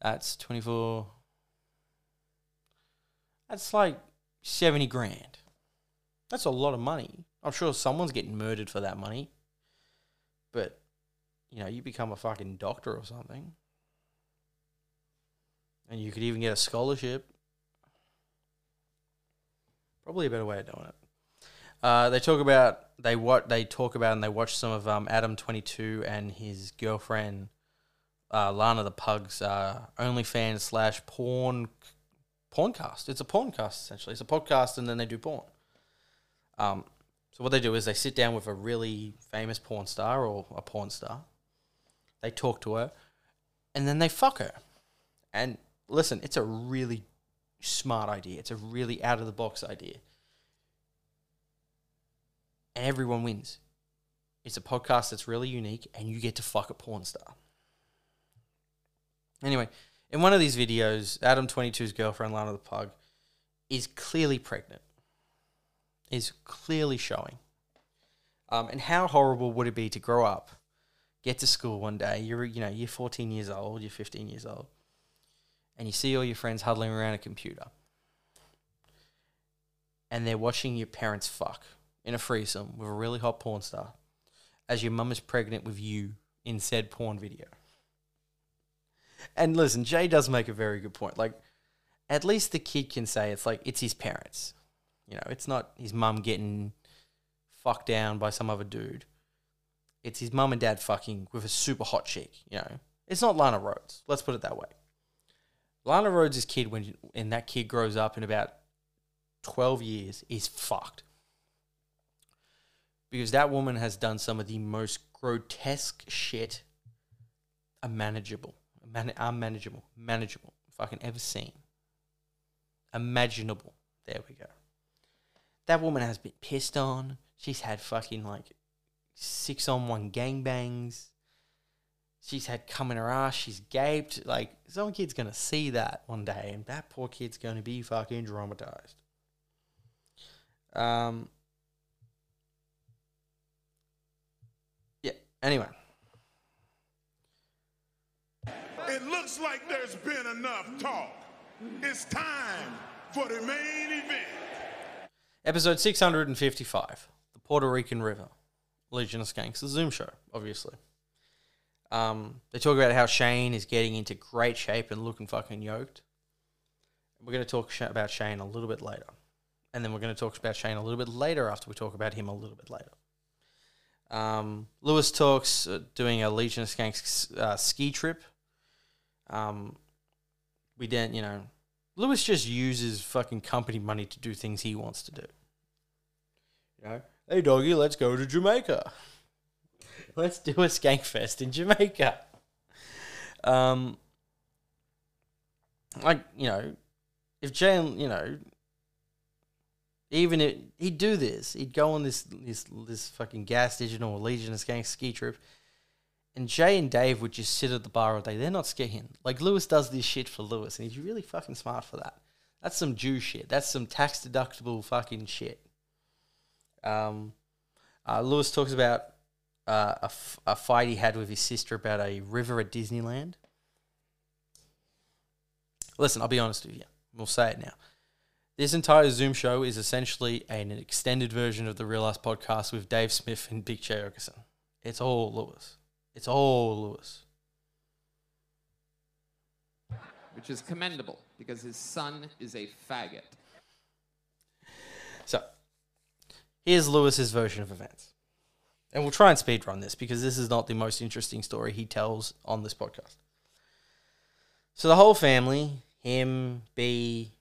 That's twenty four. That's like seventy grand. That's a lot of money. I'm sure someone's getting murdered for that money. But you know, you become a fucking doctor or something. And you could even get a scholarship. Probably a better way of doing it. Uh, they talk about they what they talk about and they watch some of um, Adam Twenty Two and his girlfriend uh, Lena the Plug's uh, OnlyFans slash porn porncast. It's a porncast essentially. It's a podcast and then they do porn. Um, so what they do is they sit down with a really famous porn star or a porn star, they talk to her, and then they fuck her. And listen, it's a really smart idea. It's a really out of the box idea. And everyone wins. It's a podcast that's really unique, and you get to fuck a porn star. Anyway, in one of these videos, Adam 22's girlfriend, Lena the Plug, is clearly pregnant. Is clearly showing. Um, and how horrible would it be to grow up, get to school one day, you're you know, you're 14 years old, you're 15 years old, and you see all your friends huddling around a computer. And they're watching your parents fuck in a threesome with a really hot porn star as your mum is pregnant with you in said porn video. And listen, Jay does make a very good point. Like, at least the kid can say it's like it's his parents. You know, it's not his mum getting fucked down by some other dude. It's his mum and dad fucking with a super hot chick. You know, it's not Lana Rhoades. Let's put it that way. Lana Rhoades' kid, when and that kid grows up in about twelve years, is fucked because that woman has done some of the most grotesque shit unmanageable, man- unmanageable, manageable, fucking ever seen. Imaginable. There we go. That woman has been pissed on. She's had fucking like six on one gangbangs. She's had cum in her ass. She's gaped. Like, some kid's going to see that one day, and that poor kid's going to be fucking traumatized. Um, yeah, anyway. It looks like there's been enough talk. It's time for the main event. Episode 655 The Puerto Rican River. Legion of Skanks, the Zoom show, obviously. Um, they talk about how Shane is getting into great shape and looking fucking yoked. We're going to talk sh- about Shane a little bit later. And then we're going to talk about Shane a little bit later after we talk about him a little bit later. Um, Lewis talks uh, doing a Legion of Skanks uh, ski trip. Um, we didn't, you know, Lewis just uses fucking company money to do things he wants to do. You know, hey doggy, let's go to Jamaica. Let's do a skank fest in Jamaica. Um, like you know, if Jane, you know, even it, he'd do this. He'd go on this this this fucking gas digital Legion of Skank ski trip, and Jay and Dave would just sit at the bar all day. They're not skiing. Like Lewis does this shit for Lewis, and he's really fucking smart for that. That's some Jew shit. That's some tax deductible fucking shit. Um, uh, Lewis talks about uh, a, f- a fight he had with his sister about a river at Disneyland. Listen, I'll be honest with you. We'll say it now. This entire Zoom show is essentially an extended version of the Real Ass podcast with Dave Smith and Big Jay Oakerson. It's all Lewis. It's all Lewis. Which is commendable because his son is a faggot. So, here's Lewis's version of events. And we'll try and speedrun this because this is not the most interesting story he tells on this podcast. So, the whole family, him, B,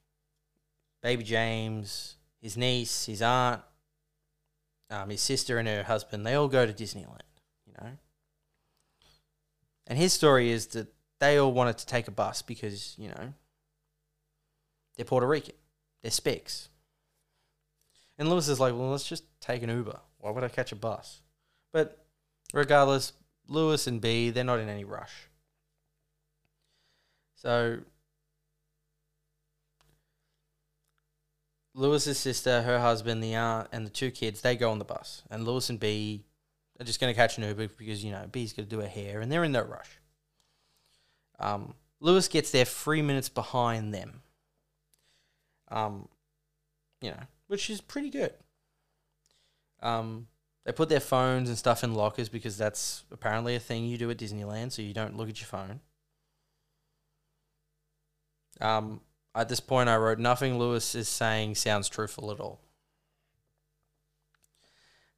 baby James, his niece, his aunt, um, his sister, and her husband, they all go to Disneyland, you know? And his story is that they all wanted to take a bus because, you know, they're Puerto Rican, they're Specs. And Lewis is like, well, let's just take an Uber. Why would I catch a bus? But regardless, Lewis and B, they're not in any rush. So Lewis's sister, her husband, the aunt, and the two kids, they go on the bus. And Lewis and B are just going to catch an Uber because, you know, B's going to do her hair and they're in no rush. Um, Lewis gets there three minutes behind them. Um, you know, which is pretty good. Um, they put their phones and stuff in lockers because that's apparently a thing you do at Disneyland, so you don't look at your phone. Um, at this point, I wrote nothing Lewis is saying sounds truthful at all.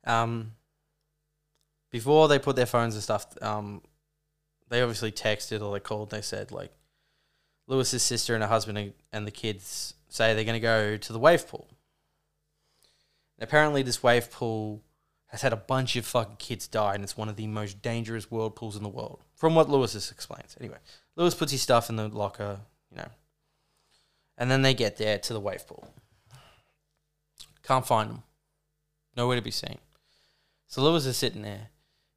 Um, before they put their phones and stuff, um, they obviously texted or they called. and They said like, Lewis's sister and her husband and- the kids say they're going to go to the wave pool. And apparently, this wave pool has had a bunch of fucking kids die, and it's one of the most dangerous whirlpools in the world. From what Lewis explains. Anyway, Lewis puts his stuff in the locker, you know, and then they get there to the wave pool. Can't find them. Nowhere to be seen. So Lewis is sitting there.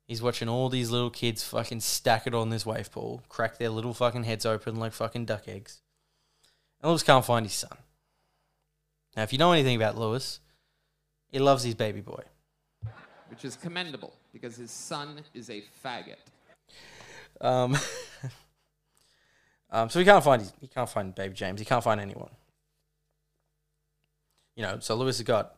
He's watching all these little kids fucking stack it on this wave pool, crack their little fucking heads open like fucking duck eggs. And Lewis can't find his son. Now, if you know anything about Lewis, he loves his baby boy. Which is commendable because his son is a faggot. Um, um, so he can't find he can't find baby James. He can't find anyone. You know, so Lewis has got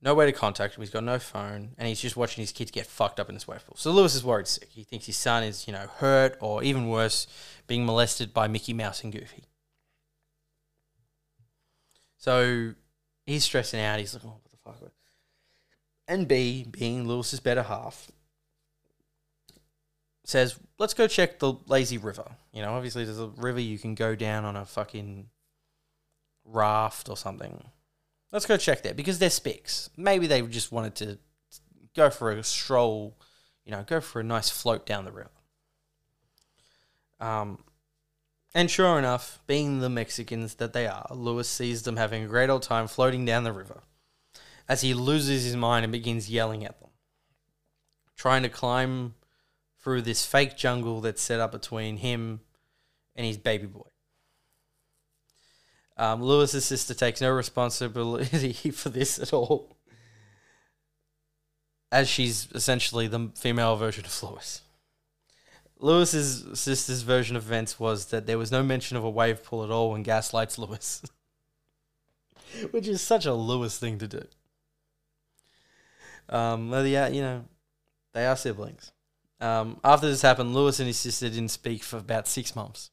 no way to contact him. He's got no phone, and he's just watching his kids get fucked up in this wave pool. So Lewis is worried sick. He thinks his son is, you know, hurt or even worse, being molested by Mickey Mouse and Goofy. So he's stressing out. He's like, oh, what the fuck? And B, being Lewis's better half, says, let's go check the lazy river. You know, obviously there's a river you can go down on a fucking raft or something. Let's go check that because they're spics. Maybe they just wanted to go for a stroll, you know, go for a nice float down the river. Um, and sure enough, being the Mexicans that they are, Lewis sees them having a great old time floating down the river as he loses his mind and begins yelling at them, trying to climb through this fake jungle that's set up between him and his baby boy. Um, Lewis's sister takes no responsibility for this at all, as she's essentially the female version of Lewis. Lewis's sister's version of events was that there was no mention of a wave pool at all when gaslights Lewis, which is such a Lewis thing to do. Um, yeah, you know, they are siblings. Um, after this happened, Lewis and his sister didn't speak for about six months.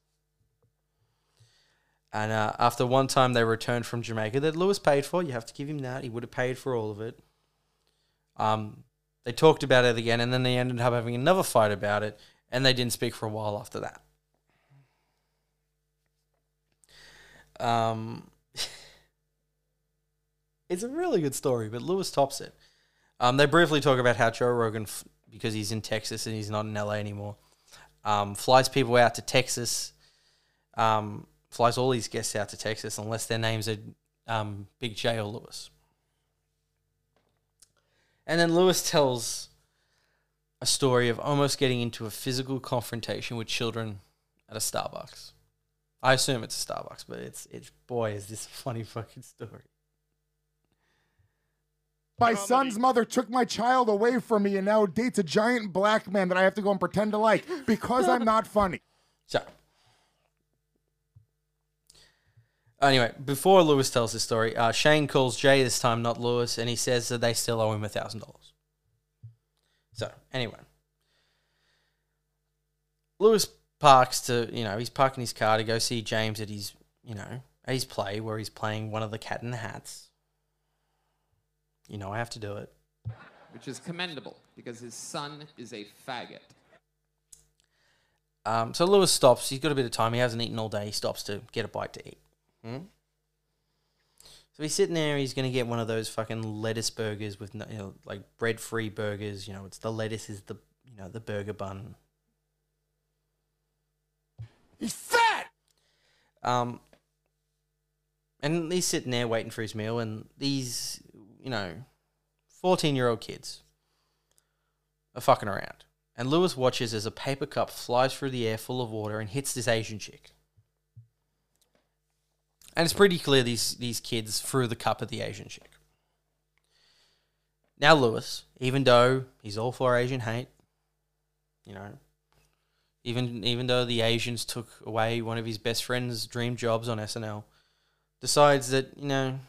And uh, after one time they returned from Jamaica that Lewis paid for, you have to give him that. He would have paid for all of it. Um, they talked about it again, and then they ended up having another fight about it, and they didn't speak for a while after that. Um, it's a really good story, but Lewis tops it. Um, they briefly talk about how Joe Rogan, f- because he's in Texas and he's not in LA anymore, um, flies people out to Texas, um, flies all these guests out to Texas unless their names are um, Big J or Lewis. And then Lewis tells a story of almost getting into a physical confrontation with children at a Starbucks. I assume it's a Starbucks, but it's it's boy is this a funny fucking story. My son's mother took my child away from me and now dates a giant black man that I have to go and pretend to like because I'm not funny. So, anyway, before Lewis tells his story, uh, Shane calls Jay this time, not Lewis, and he says that they still owe him a thousand dollars. So, anyway, Lewis parks to you know he's parking his car to go see James at his you know at his play where he's playing one of the Cat in the Hats. You know I have to do it. Which is commendable because his son is a faggot. Um, so Lewis stops. He's got a bit of time. He hasn't eaten all day. He stops to get a bite to eat. Hmm? So he's sitting there. He's going to get one of those fucking lettuce burgers with no, you know, like bread-free burgers. You know, it's the lettuce is the you know the burger bun. He's fat. Um, and he's sitting there waiting for his meal, and these you know, fourteen-year-old kids are fucking around. And Lewis watches as a paper cup flies through the air full of water and hits this Asian chick. And it's pretty clear these, these kids threw the cup at the Asian chick. Now, Lewis, even though he's all for Asian hate, you know, even even though the Asians took away one of his best friend's dream jobs on SNL, decides that, you know,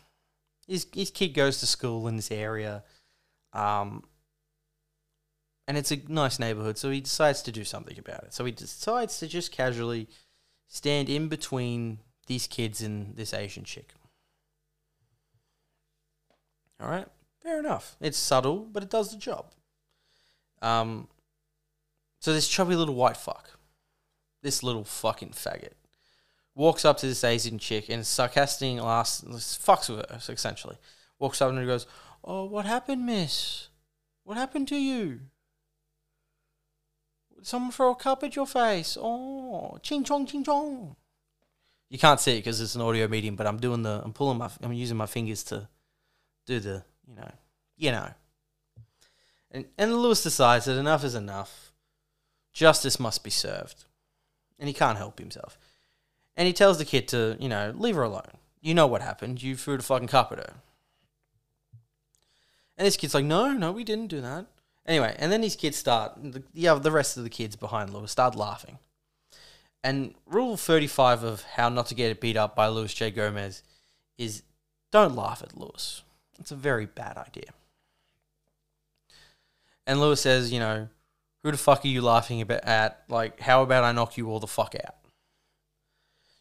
his, his kid goes to school in this area. Um, and it's a nice neighborhood, so he decides to do something about it. So he decides to just casually stand in between these kids and this Asian chick. All right, fair enough. It's subtle, but it does the job. Um, so this chubby little white fuck, this little fucking faggot, walks up to this Asian chick and sarcastic last fucks with her essentially. Walks up and he goes, "Oh, what happened, miss? What happened to you? Someone throw a cup at your face? Oh, ching chong, ching chong. You can't see it because it's an audio medium, but I'm doing the, I'm pulling my, I'm using my fingers to do the, you know, you know. And, and Lewis decides that enough is enough. Justice must be served. And he can't help himself. And he tells the kid to, you know, leave her alone. You know what happened. You threw the fucking cup at her. And this kid's like, no, no, we didn't do that. Anyway, and then these kids start, the, yeah, the rest of the kids behind Lewis start laughing. And rule 35 of how not to get beat up by Luis J. Gomez is don't laugh at Lewis. It's a very bad idea. And Lewis says, you know, who the fuck are you laughing about at? Like, how about I knock you all the fuck out?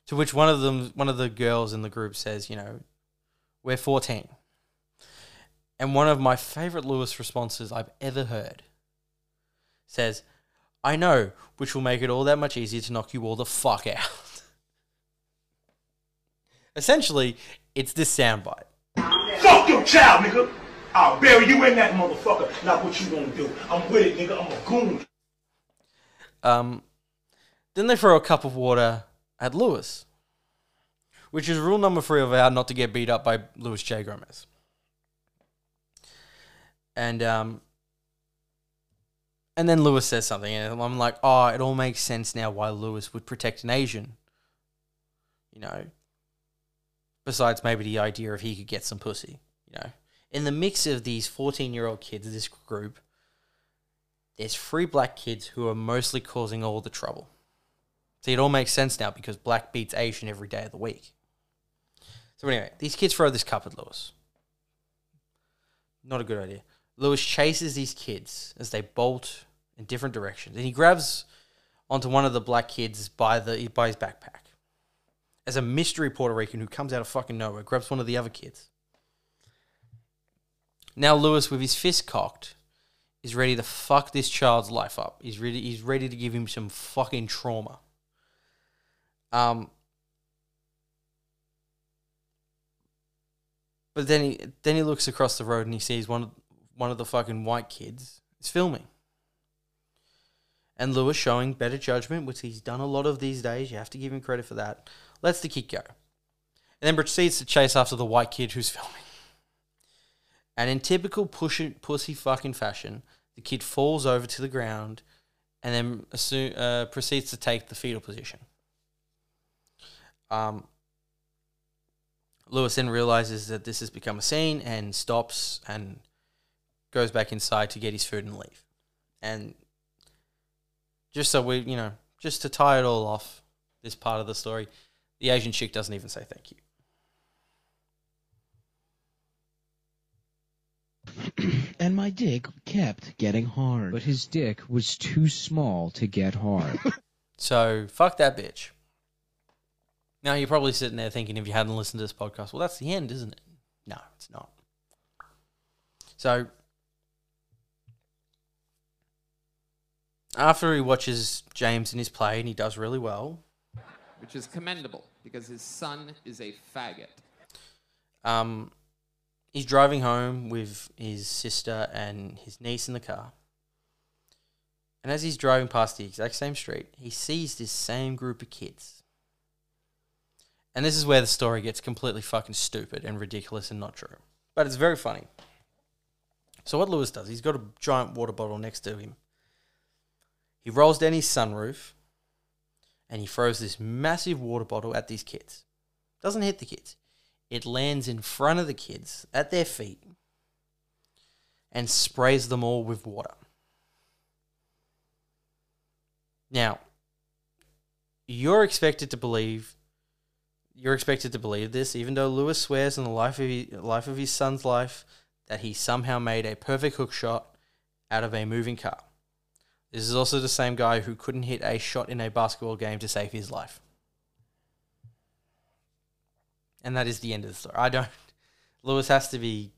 To which one of them, one of the girls in the group says, you know, we're 14. And one of my favorite Lewis responses I've ever heard says, I know, which will make it all that much easier to knock you all the fuck out. Essentially, it's this soundbite. Fuck your child, nigga. I'll bury you in that motherfucker. Now what you gonna do? I'm with it, nigga. I'm a goon. Um, then they throw a cup of water at Lewis, which is rule number three of how not to get beat up by Luis J. Gomez. And um, and then Lewis says something, and I'm like, oh, it all makes sense now why Lewis would protect an Asian. You know, besides maybe the idea of he could get some pussy. You know, in the mix of these 14 year old kids, this group, there's three black kids who are mostly causing all the trouble. See, it all makes sense now because black beats Asian every day of the week. So anyway, these kids throw this cup at Lewis. Not a good idea. Lewis chases these kids as they bolt in different directions, and he grabs onto one of the black kids by the by his backpack. As a mystery Puerto Rican who comes out of fucking nowhere, grabs one of the other kids. Now Lewis, with his fist cocked, is ready to fuck this child's life up. He's ready. He's ready to give him some fucking trauma. Um. But then he then he looks across the road and he sees one of one of the fucking white kids is filming. And Lewis showing better judgment, which he's done a lot of these days. You have to give him credit for that. Lets the kid go. And then proceeds to chase after the white kid who's filming. And in typical push, pussy fucking fashion, the kid falls over to the ground and then assume, uh, proceeds to take the fetal position. Um, Lewis then realizes that this has become a scene and stops and goes back inside to get his food and leave. And just so we, you know, just to tie it all off, this part of the story, the Asian chick doesn't even say thank you. and my dick kept getting hard. But his dick was too small to get hard. So fuck that bitch. Now you're probably sitting there thinking, if you hadn't listened to this podcast, well, that's the end, isn't it? No, it's not. So after he watches James in his play and he does really well, Which is commendable because his son is a faggot. um, he's driving home with his sister and his niece in the car. And as he's driving past the exact same street, he sees this same group of kids. And this is where the story gets completely fucking stupid and ridiculous and not true. But it's very funny. So what Lewis does, he's got a giant water bottle next to him. He rolls down his sunroof and he throws this massive water bottle at these kids. Doesn't hit the kids. It lands in front of the kids at their feet and sprays them all with water. Now, you're expected to believe you're expected to believe this, even though Lewis swears in the life of his, life of his son's life that he somehow made a perfect hook shot out of a moving car. This is also the same guy who couldn't hit a shot in a basketball game to save his life. And that is the end of the story. I don't. Lewis has to be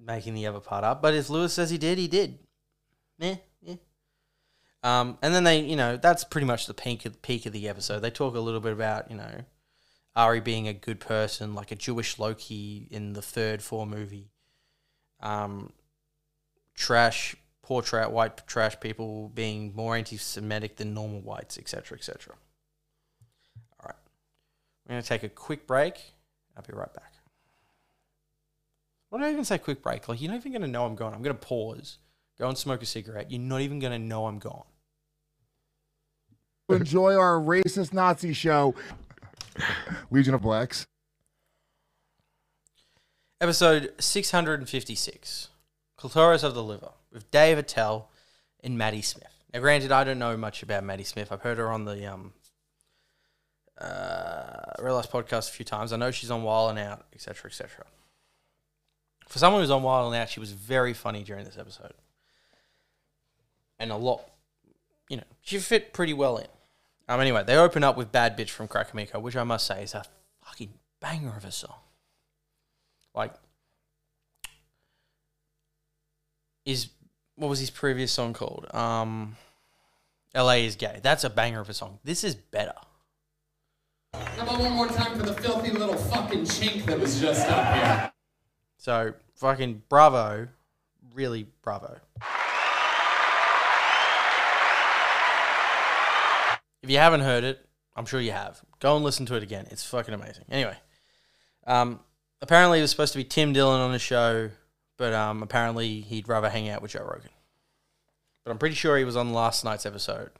making the other part up, but if Lewis says he did, he did. Yeah, yeah. Um, and then they, you know, that's pretty much the peak of, peak of the episode. They talk a little bit about, you know, Ari being a good person, like a Jewish Loki in the third Thor movie. Um, Trash poor portray white trash people being more anti-Semitic than normal whites, etc., etc. All right, we're gonna take a quick break. I'll be right back. Why do I even say quick break? Like you're not even gonna know I'm gone. I'm gonna pause, go and smoke a cigarette. You're not even gonna know I'm gone. Enjoy our racist Nazi show, Legion of Blacks. Episode 656 Clitoris of the Liver with Dave Attell and Maddy Smith. Now, granted, I don't know much about Maddy Smith. I've heard her on the um, uh, Real Life podcast a few times. I know she's on Wild and Out, etc., etc. For someone who's on Wild and Out, she was very funny during this episode. And a lot, you know, she fit pretty well in. Um, anyway, they open up with Bad Bitch from Krakamiko, which I must say is a fucking banger of a song. Like, is what was his previous song called? Um, LA is gay. That's a banger of a song. This is better. How about one more time for the filthy little fucking chink that was just up here? So fucking bravo, really bravo. If you haven't heard it, I'm sure you have. Go and listen to it again. It's fucking amazing. Anyway, um, apparently it was supposed to be Tim Dillon on the show, but um, apparently he'd rather hang out with Joe Rogan. But I'm pretty sure he was on last night's episode.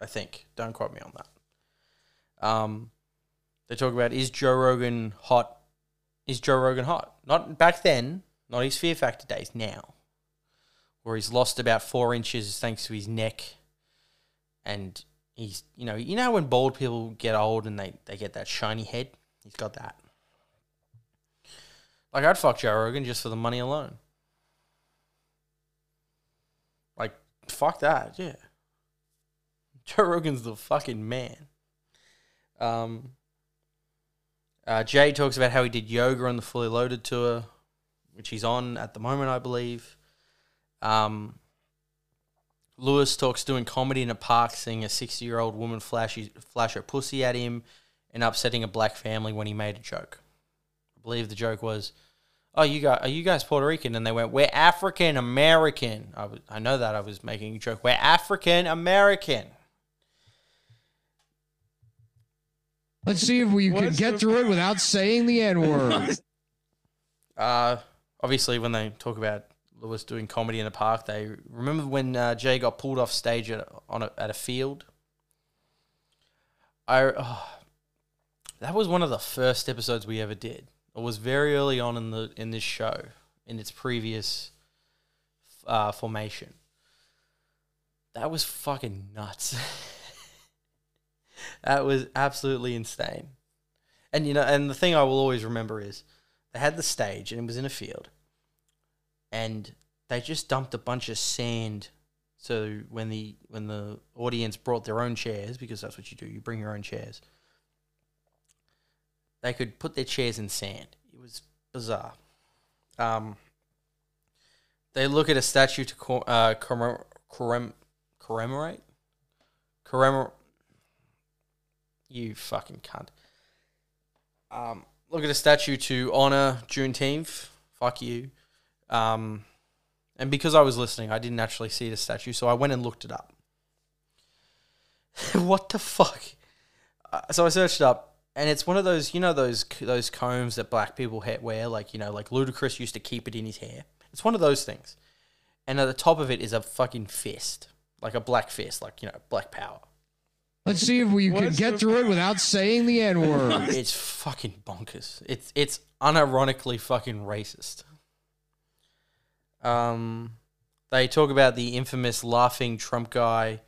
I think. Don't quote me on that. Um, they talk about is Joe Rogan hot? Is Joe Rogan hot? Not back then, not his Fear Factor days. Now, where he's lost about four inches thanks to his neck, and he's you know you know when bald people get old and they they get that shiny head. He's got that. Like I'd fuck Joe Rogan just for the money alone. Like fuck that, yeah. Joe Rogan's the fucking man. Um, uh, Jay talks about how he did yoga on the Fully Loaded tour, which he's on at the moment, I believe. Um, Luis talks doing comedy in a park, seeing a 60 year old woman flash, his, flash her pussy at him and upsetting a black family when he made a joke. I believe the joke was, "Oh, you guys, are you guys Puerto Rican?" And they went, "We're African American." I, was, I know that I was making a joke. We're African American. Let's see if we can get through it without saying the N word. Uh, obviously, when they talk about Luis doing comedy in a park, they remember when uh, Jay got pulled off stage at on a, at a field. I oh, that was one of the first episodes we ever did. It was very early on in the in this show, in its previous uh, formation. That was fucking nuts. that was absolutely insane. And you know, and the thing I will always remember is they had the stage and it was in a field. And they just dumped a bunch of sand so when the when the audience brought their own chairs, because that's what you do, you bring your own chairs. They could put their chairs in sand. It was bizarre. Um, they look at a statue to co- uh, commemorate, commemorate, commemorate. You fucking cunt. Um, look at a statue to honor Juneteenth. Fuck you. Um, and because I was listening, I didn't actually see the statue, so I went and looked it up. what the fuck? Uh, so I searched it up, and it's one of those, you know, those those combs that black people wear, like you know, like Ludacris used to keep it in his hair. It's one of those things, and at the top of it is a fucking fist, like a black fist, like you know, black power. Let's see if we can get through it without saying the N word. it's fucking bonkers. It's it's unironically fucking racist. Um, they talk about the infamous laughing Trump guy,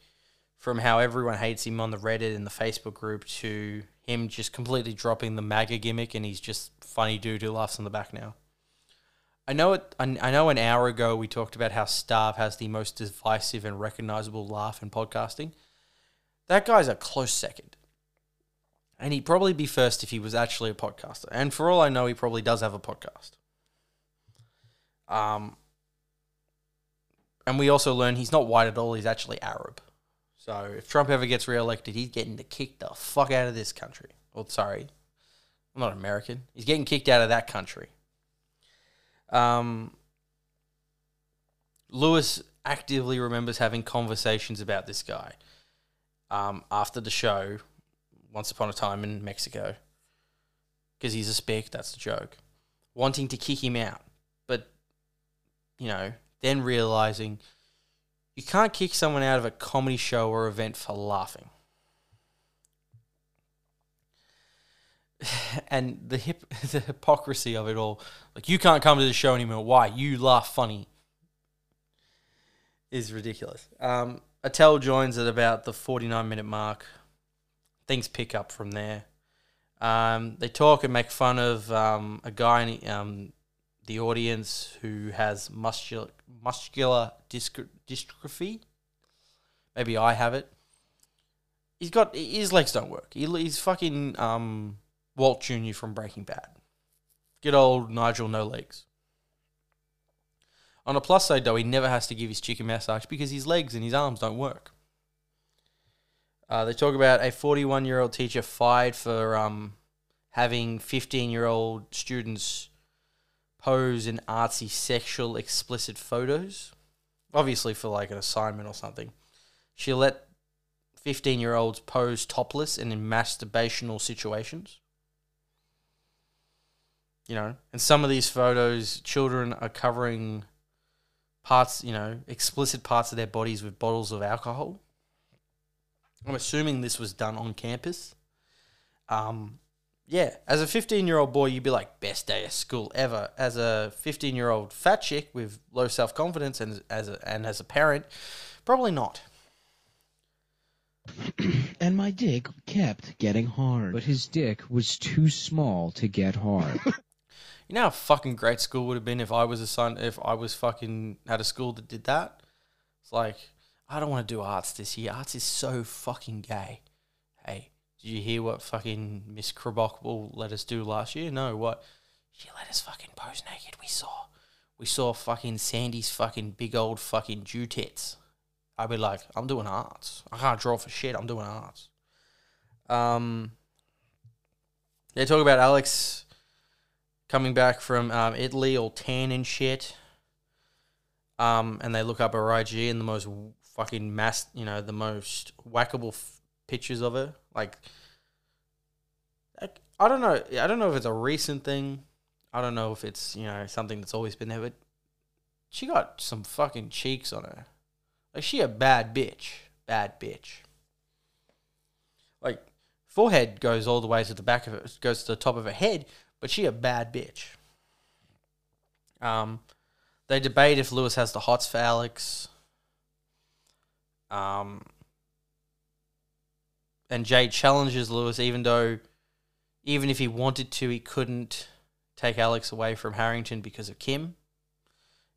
from how everyone hates him on the Reddit and the Facebook group to him just completely dropping the MAGA gimmick and he's just funny dude who laughs on the back now. I know it. I know an hour ago we talked about how Stav has the most divisive and recognizable laugh in podcasting. That guy's a close second. And he'd probably be first if he was actually a podcaster. And for all I know, he probably does have a podcast. Um, and we also learn he's not white at all, he's actually Arab. So if Trump ever gets reelected, he's getting to kick the fuck out of this country. Well, sorry, I'm not American. He's getting kicked out of that country. Um, Luis actively remembers having conversations about this guy um, after the show, once upon a time in Mexico, because he's a spick. That's the joke. Wanting to kick him out, but you know, then realizing you can't kick someone out of a comedy show or event for laughing. and the hip, the hypocrisy of it all. Like you can't come to the show anymore. Why? You laugh funny. Is ridiculous. Um, Attell joins at about the 49 minute mark. Things pick up from there. Um, they talk and make fun of um, a guy in um, the audience who has muscular muscular dystrophy. Maybe I have it. He's got his legs don't work. He, he's fucking um, Walt Jr. from Breaking Bad. Good old Nigel no legs. On a plus side, though, he never has to give his chicken massage because his legs and his arms don't work. Uh, they talk about a 41 year old teacher fired for um, having 15 year old students pose in artsy, sexual, explicit photos. Obviously, for like an assignment or something. She let 15 year olds pose topless and in masturbational situations. You know, and some of these photos, children are covering parts, you know, explicit parts of their bodies with bottles of alcohol. I'm assuming this was done on campus. Um, yeah, as a 15 year old boy, you'd be like, best day of school ever. As a 15 year old fat chick with low self confidence and as a, and as a parent, probably not. and my dick kept getting hard. But his dick was too small to get hard. You know how fucking great school would have been if I was a son, if I was fucking at a school that did that? It's like, I don't want to do arts this year. Arts is so fucking gay. Hey, did you hear what fucking Miss Krabockable let us do last year? No, what? She let us fucking pose naked. We saw. We saw fucking Sandy's fucking big old fucking Jew tits. I'd be like, I'm doing arts. I can't draw for shit. I'm doing arts. Um, they talk about Alex coming back from um, Italy all tan and shit. Um, and they look up her IG and the most fucking mass, you know, the most whackable f- pictures of her. Like, I don't know. I don't know if it's a recent thing. I don't know if it's you know something that's always been there, but she got some fucking cheeks on her. Like she a bad bitch, bad bitch. Like forehead goes all the way to the back of it, goes to the top of her head, but she a bad bitch. Um, they debate if Luis has the hots for Alex. Um, and Jay challenges Luis, even though, even if he wanted to, he couldn't take Alex away from Harrington because of Kim.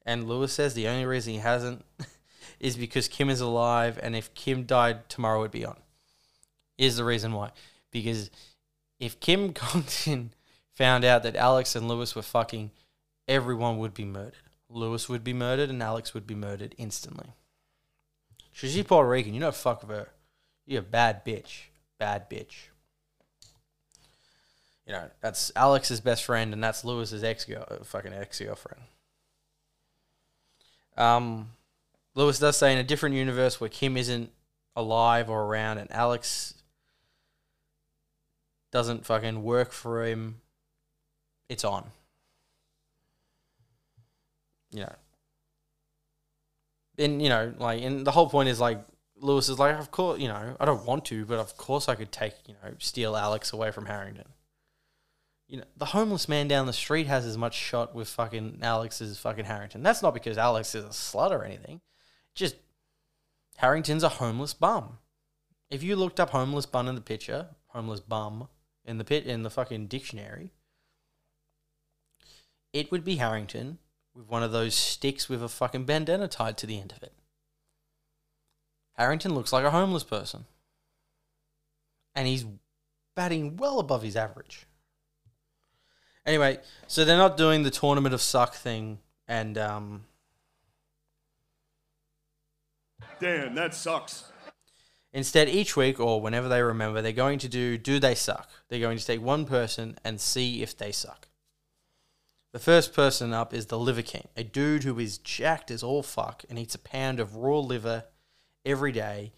And Luis says the only reason he hasn't is because Kim is alive, and if Kim died tomorrow, it'd be on. Is the reason why? Because if Kim Congdon found out that Alex and Luis were fucking, everyone would be murdered. Luis would be murdered, and Alex would be murdered instantly. She's Puerto Rican. You know, fuck her. You're a bad bitch. Bad bitch. You know, that's Alex's best friend, and that's Luis's ex fucking ex girlfriend. Um, Luis does say in a different universe where Kim isn't alive or around, and Alex doesn't fucking work for him, it's on. You know. And, you know, like, and the whole point is like, Luis is like, of course, you know, I don't want to, but of course I could take, you know, steal Alex away from Harrington. You know, the homeless man down the street has as much shot with fucking Alex as fucking Harrington. That's not because Alex is a slut or anything. Just Harrington's a homeless bum. If you looked up homeless bum in the picture, homeless bum in the pit in the fucking dictionary, it would be Harrington with one of those sticks with a fucking bandana tied to the end of it. Harrington looks like a homeless person. And he's batting well above his average. Anyway, so they're not doing the tournament of suck thing, and um, Damn, that sucks. instead each week or whenever they remember, they're going to do do they suck? They're going to take one person and see if they suck. The first person up is the Liver King, a dude who is jacked as all fuck and eats a pound of raw liver every day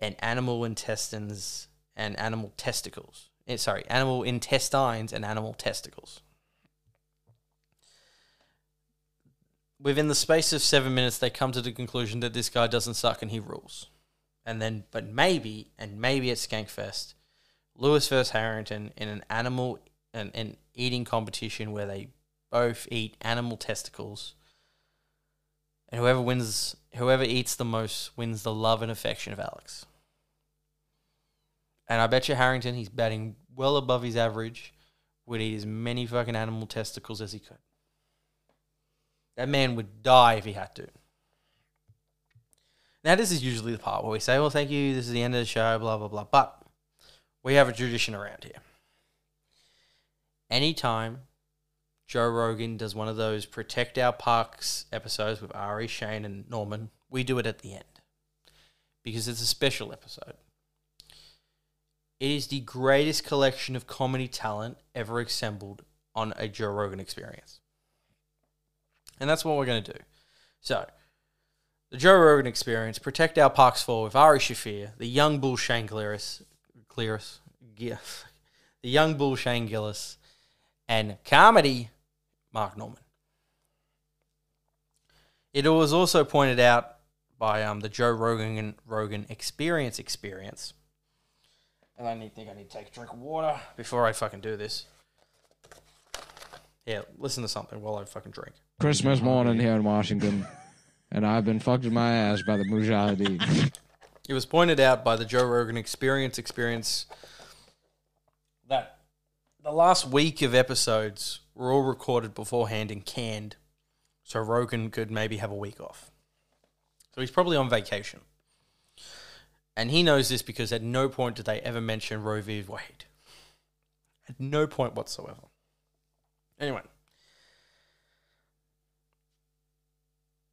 and animal intestines and animal testicles. Eh, sorry, animal intestines and animal testicles. Within the space of seven minutes, they come to the conclusion that this guy doesn't suck and he rules. And then, but maybe, and maybe at Skankfest, Luis versus Harrington in an animal an, an eating competition where they both eat animal testicles. And whoever wins, whoever eats the most wins the love and affection of Alex. And I bet you Harrington, he's batting well above his average, would eat as many fucking animal testicles as he could. That man would die if he had to. Now, this is usually the part where we say, well, thank you, this is the end of the show, blah, blah, blah. But we have a tradition around here. Anytime Joe Rogan does one of those Protect Our Parks episodes with Ari, Shane, and Normand, we do it at the end because it's a special episode. It is the greatest collection of comedy talent ever assembled on a Joe Rogan experience. And that's what we're going to do. So, the Joe Rogan experience, Protect Our Parks 4 with Ari Shaffir, the young bull Shane Gillis, Gillis, the young bull Shane Gillis, and comedy Mark Normand. It was also pointed out by um, the Joe Rogan Rogan Experience Experience. And I need, think I need to take a drink of water before I fucking do this. Yeah, listen to something while I fucking drink. Christmas morning here in Washington, and I've been fucked in my ass by the Mujahideen. It was pointed out by the Joe Rogan Experience Experience that the last week of episodes were all recorded beforehand and canned, so Rogan could maybe have a week off. So he's probably on vacation. And he knows this because at no point did they ever mention Roe v. Wade. At no point whatsoever. Anyway.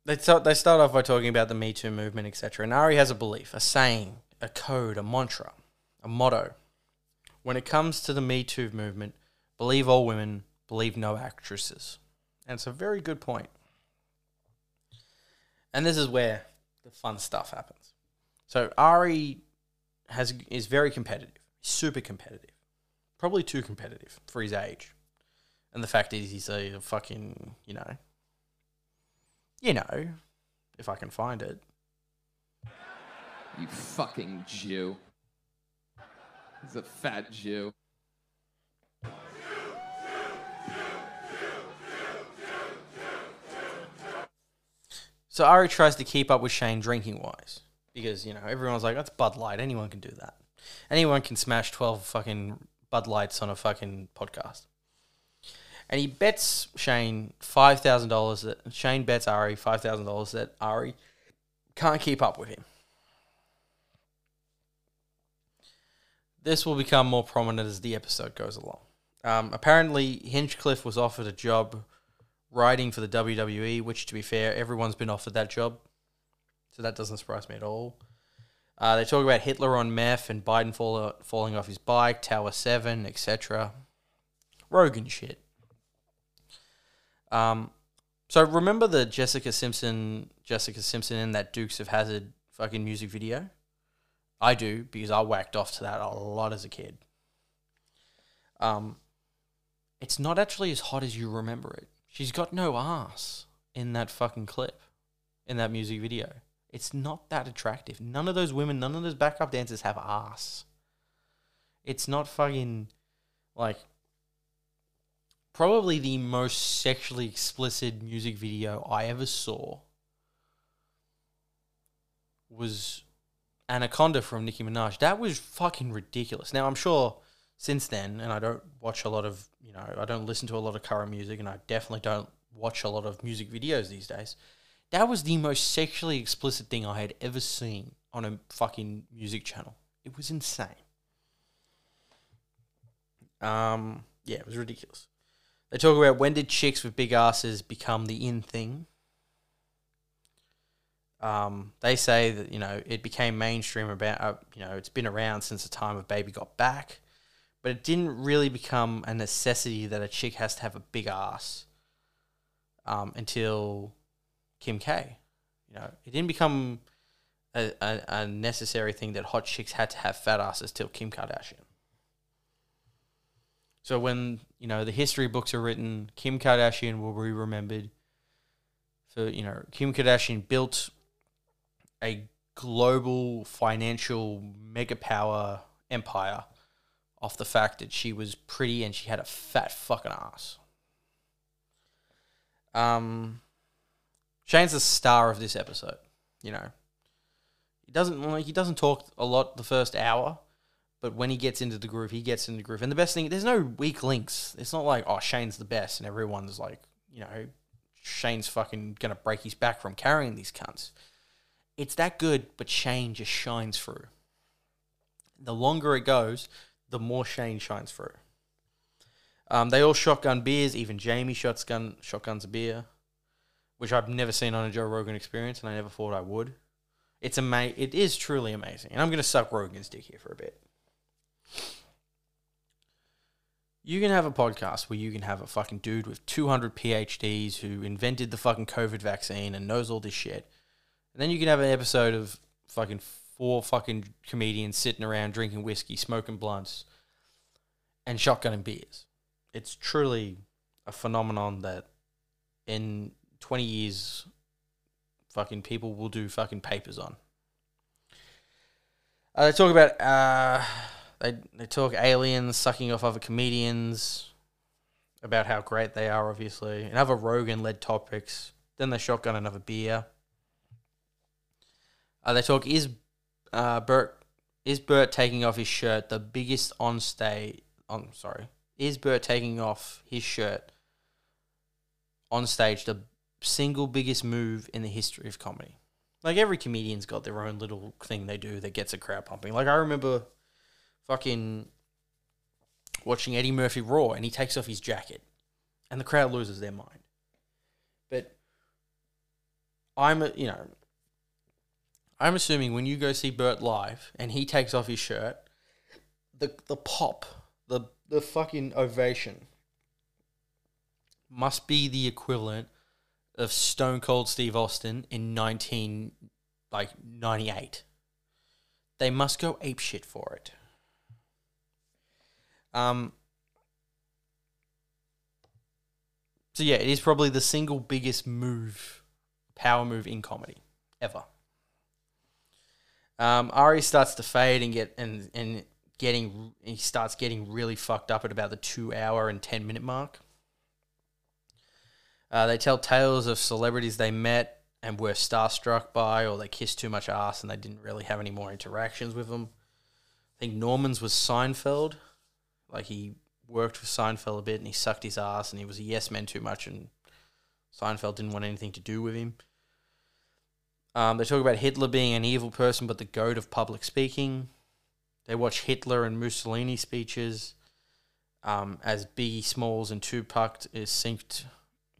They start, they start off by talking about the Me Too movement, etc. And Ari has a belief, a saying, a code, a mantra, a motto. When it comes to the Me Too movement, believe all women, believe no actresses. And it's a very good point. And this is where the fun stuff happens. So Ari has is very competitive, super competitive, probably too competitive for his age, and the fact is he's a fucking you know, you know, if I can find it. You fucking Jew. He's a fat Jew. So Ari tries to keep up with Shane drinking wise because you know everyone's like that's Bud Light. Anyone can do that. Anyone can smash twelve fucking Bud Lights on a fucking podcast. And he bets Shane five thousand dollars that Shane bets Ari five thousand dollars that Ari can't keep up with him. This will become more prominent as the episode goes along. Um, apparently, Hinchcliffe was offered a job writing for the WWE, which, to be fair, everyone's been offered that job. So that doesn't surprise me at all. Uh, they talk about Hitler on meth and Biden fall, falling off his bike, Tower 7, etc. Rogan shit. Um, so remember the Jessica Simpson, Jessica Simpson in that Dukes of Hazzard fucking music video? I do because I whacked off to that a lot as a kid. Um, it's not actually as hot as you remember it. She's got no ass in that fucking clip, in that music video. It's not that attractive. None of those women, none of those backup dancers have ass. It's not fucking like probably the most sexually explicit music video I ever saw was Anaconda from Nicki Minaj. That was fucking ridiculous. Now I'm sure since then, and I don't watch a lot of you know, I don't listen to a lot of current music, and I definitely don't watch a lot of music videos these days. That was the most sexually explicit thing I had ever seen on a fucking music channel. It was insane. Um, yeah, it was ridiculous. They talk about when did chicks with big asses become the in thing. Um, they say that you know it became mainstream about uh, you know it's been around since the time of Baby Got Back, but it didn't really become a necessity that a chick has to have a big ass um, until Kim K. You know, it didn't become a, a, a necessary thing that hot chicks had to have fat asses till Kim Kardashian. So when you know the history books are written, Kim Kardashian will be remembered for you know Kim Kardashian built a global financial mega power empire off the fact that she was pretty and she had a fat fucking ass. Um, Shane's the star of this episode. You know, he doesn't like he doesn't talk a lot the first hour, but when he gets into the groove, he gets into the groove. And the best thing, there's no weak links. It's not like oh Shane's the best and everyone's like you know Shane's fucking gonna break his back from carrying these cunts. It's that good, but Shane just shines through. The longer it goes, the more Shane shines through. Um, they all shotgun beers. Even Jamie shotgun shotguns a beer, which I've never seen on a Joe Rogan experience, and I never thought I would. It's ama- It is truly amazing, and I'm gonna suck Rogan's dick here for a bit. You can have a podcast where you can have a fucking dude with 200 PhDs who invented the fucking COVID vaccine and knows all this shit. And then you can have an episode of fucking four fucking comedians sitting around drinking whiskey, smoking blunts, and shotgunning beers. It's truly a phenomenon that in 20 years, fucking people will do fucking papers on. Uh, they talk about uh, they they talk aliens sucking off other comedians about how great they are, obviously, and other Rogan led topics. Then they shotgun another beer. Uh, they talk is uh, Bert is Bert taking off his shirt the biggest on stage on sorry is Bert taking off his shirt on stage the single biggest move in the history of comedy. Like every comedian's got their own little thing they do that gets a crowd pumping. Like I remember fucking watching Eddie Murphy Raw and he takes off his jacket and the crowd loses their mind. But I'm, you know, I'm assuming when you go see Bert live and he takes off his shirt, the the pop, the the fucking ovation must be the equivalent of Stone Cold Steve Austin in 19 like 98. They must go ape shit for it. Um So yeah, it is probably the single biggest move, power move in comedy ever. Um, Ari starts to fade and get and and getting he starts getting really fucked up at about the two hour and ten minute mark. Uh, they tell tales of celebrities they met and were starstruck by, or they kissed too much ass and they didn't really have any more interactions with them. I think Normand's was Seinfeld, like he worked with Seinfeld a bit and he sucked his ass and he was a yes man too much and Seinfeld didn't want anything to do with him. Um, they talk about Hitler being an evil person, but the goat of public speaking. They watch Hitler and Mussolini speeches um, as Biggie Smalls and Tupac is synced,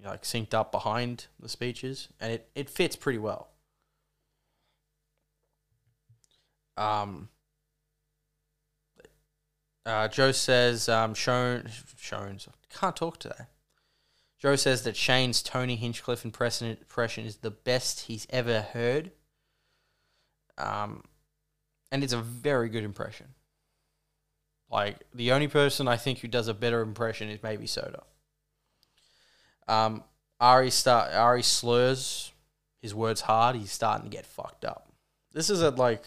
like synced up behind the speeches, and it, it fits pretty well. Um, uh, Joe says, um, shown, Shones, can't talk today. Joe says that Shane's Tony Hinchcliffe impression, is the best he's ever heard. Um, and it's a very good impression. Like the only person I think who does a better impression is maybe Soda. Um, Ari start Ari slurs his words hard. He's starting to get fucked up. This is at like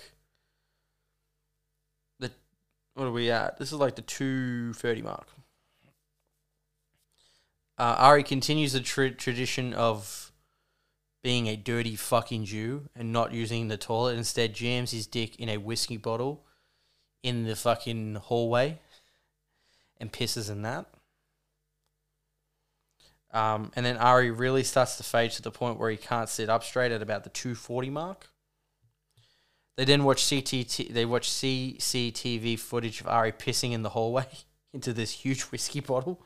the what are we at? This is like the two thirty mark. Uh, Ari continues the tra- tradition of being a dirty fucking Jew and not using the toilet. Instead, jams his dick in a whiskey bottle in the fucking hallway and pisses in that. Um, and then Ari really starts to fade to the point where he can't sit up straight at about the 240 mark. They then watch CTT, they watch CCTV footage of Ari pissing in the hallway into this huge whiskey bottle.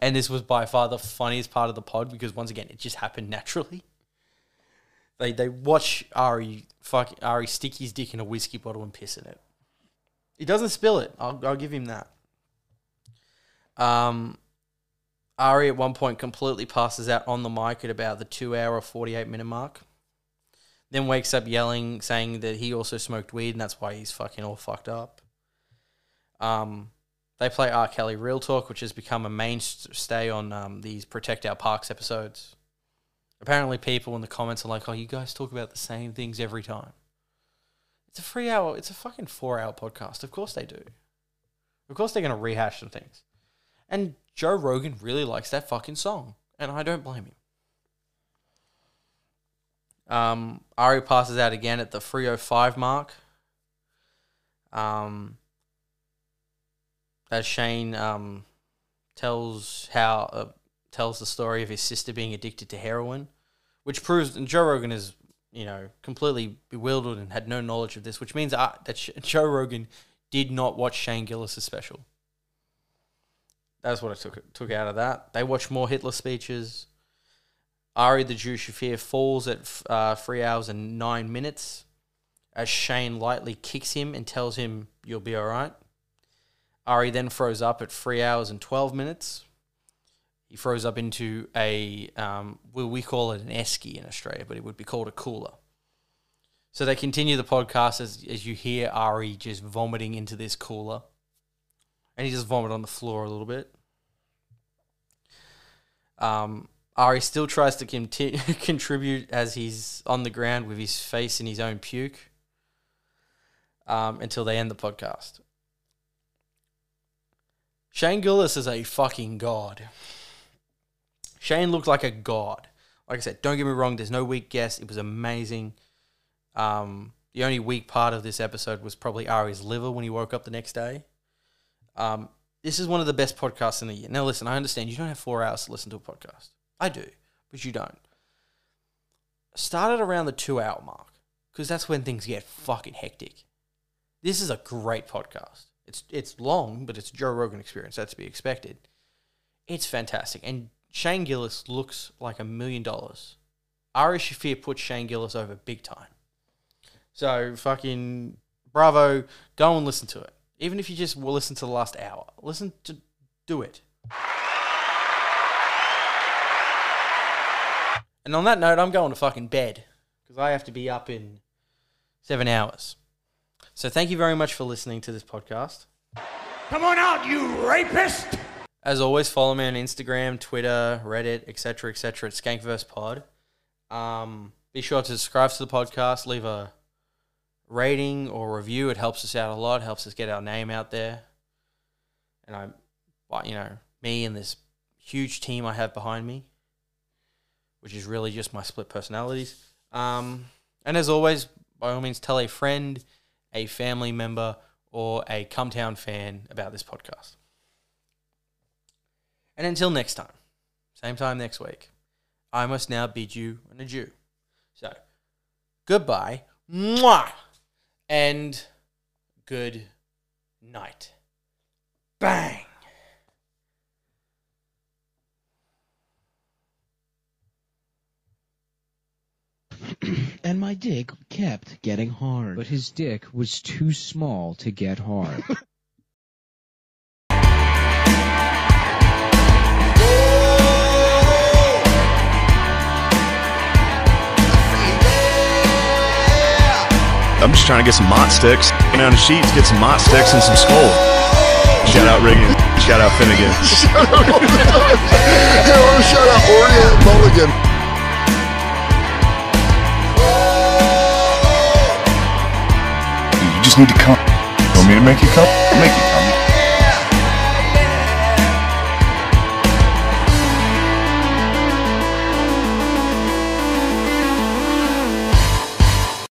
And this was by far the funniest part of the pod because once again, it just happened naturally. They they watch Ari fuck Ari stick his dick in a whiskey bottle and piss in it. He doesn't spill it. I'll I'll give him that. Um, Ari at one point completely passes out on the mic at about the two hour, 48 minute mark. Then wakes up yelling, saying that he also smoked weed and that's why he's fucking all fucked up. Um, they play R. Kelly Real Talk, which has become a mainstay on um, these Protect Our Parks episodes. Apparently, people in the comments are like, oh, you guys talk about the same things every time. It's a free hour, it's a fucking four hour podcast. Of course they do. Of course they're going to rehash some things. And Joe Rogan really likes that fucking song. And I don't blame him. Um, Ari passes out again at the 305 mark. Um, as Shane um, tells how uh, tells the story of his sister being addicted to heroin, which proves and Joe Rogan is you know completely bewildered and had no knowledge of this, which means uh, that Sh- Joe Rogan did not watch Shane Gillis' special. That's what I took took out of that. They watched more Hitler speeches. Ari the Jew Shaffir falls at uh, three hours and nine minutes as Shane lightly kicks him and tells him, You'll be all right. Ari then froze up at three hours and 12 minutes. He froze up into a, um, well, we call it an esky in Australia, but it would be called a cooler. So they continue the podcast as, as you hear Ari just vomiting into this cooler. And he just vomited on the floor a little bit. Um, Ari still tries to conti- contribute as he's on the ground with his face in his own puke um, until they end the podcast. Shane Gillis is a fucking god. Shane looked like a god. Like I said, don't get me wrong, there's no weak guess. It was amazing. Um, the only weak part of this episode was probably Ari's liver when he woke up the next day. Um, this is one of the best podcasts in the year. Now, listen, I understand you don't have four hours to listen to a podcast. I do, but you don't. Start at around the two hour mark because that's when things get fucking hectic. This is a great podcast. It's it's long, but it's Joe Rogan experience. That's to be expected. It's fantastic, and Shane Gillis looks like a million dollars. Ari Shaffir put Shane Gillis over big time. So fucking bravo! Go and listen to it. Even if you just will listen to the last hour, listen to do it. And on that note, I'm going to fucking bed because I have to be up in seven hours. So thank you very much for listening to this podcast. Come on out, you rapist! As always, follow me on Instagram, Twitter, Reddit, etc., etc. at Skankverse Pod. Um, be sure to subscribe to the podcast, leave a rating or review. It helps us out a lot, helps us get our name out there. And I, you know, me and this huge team I have behind me, which is really just my split personalities. Um, and as always, by all means, tell a friend, a family member, or a Cumtown fan about this podcast. And until next time, same time next week, I must now bid you an adieu. So, goodbye, mwah, and good night. Bang. and my dick kept getting hard. But his dick was too small to get hard. I'm just trying to get some mott sticks. Get down the sheets, get some mott sticks and some skull. Shout out Riggin. Shout out Finnegan. shout out, hey, I want to shout out Orient Mulligan. Just need to come. You want me to make you come? Make you come.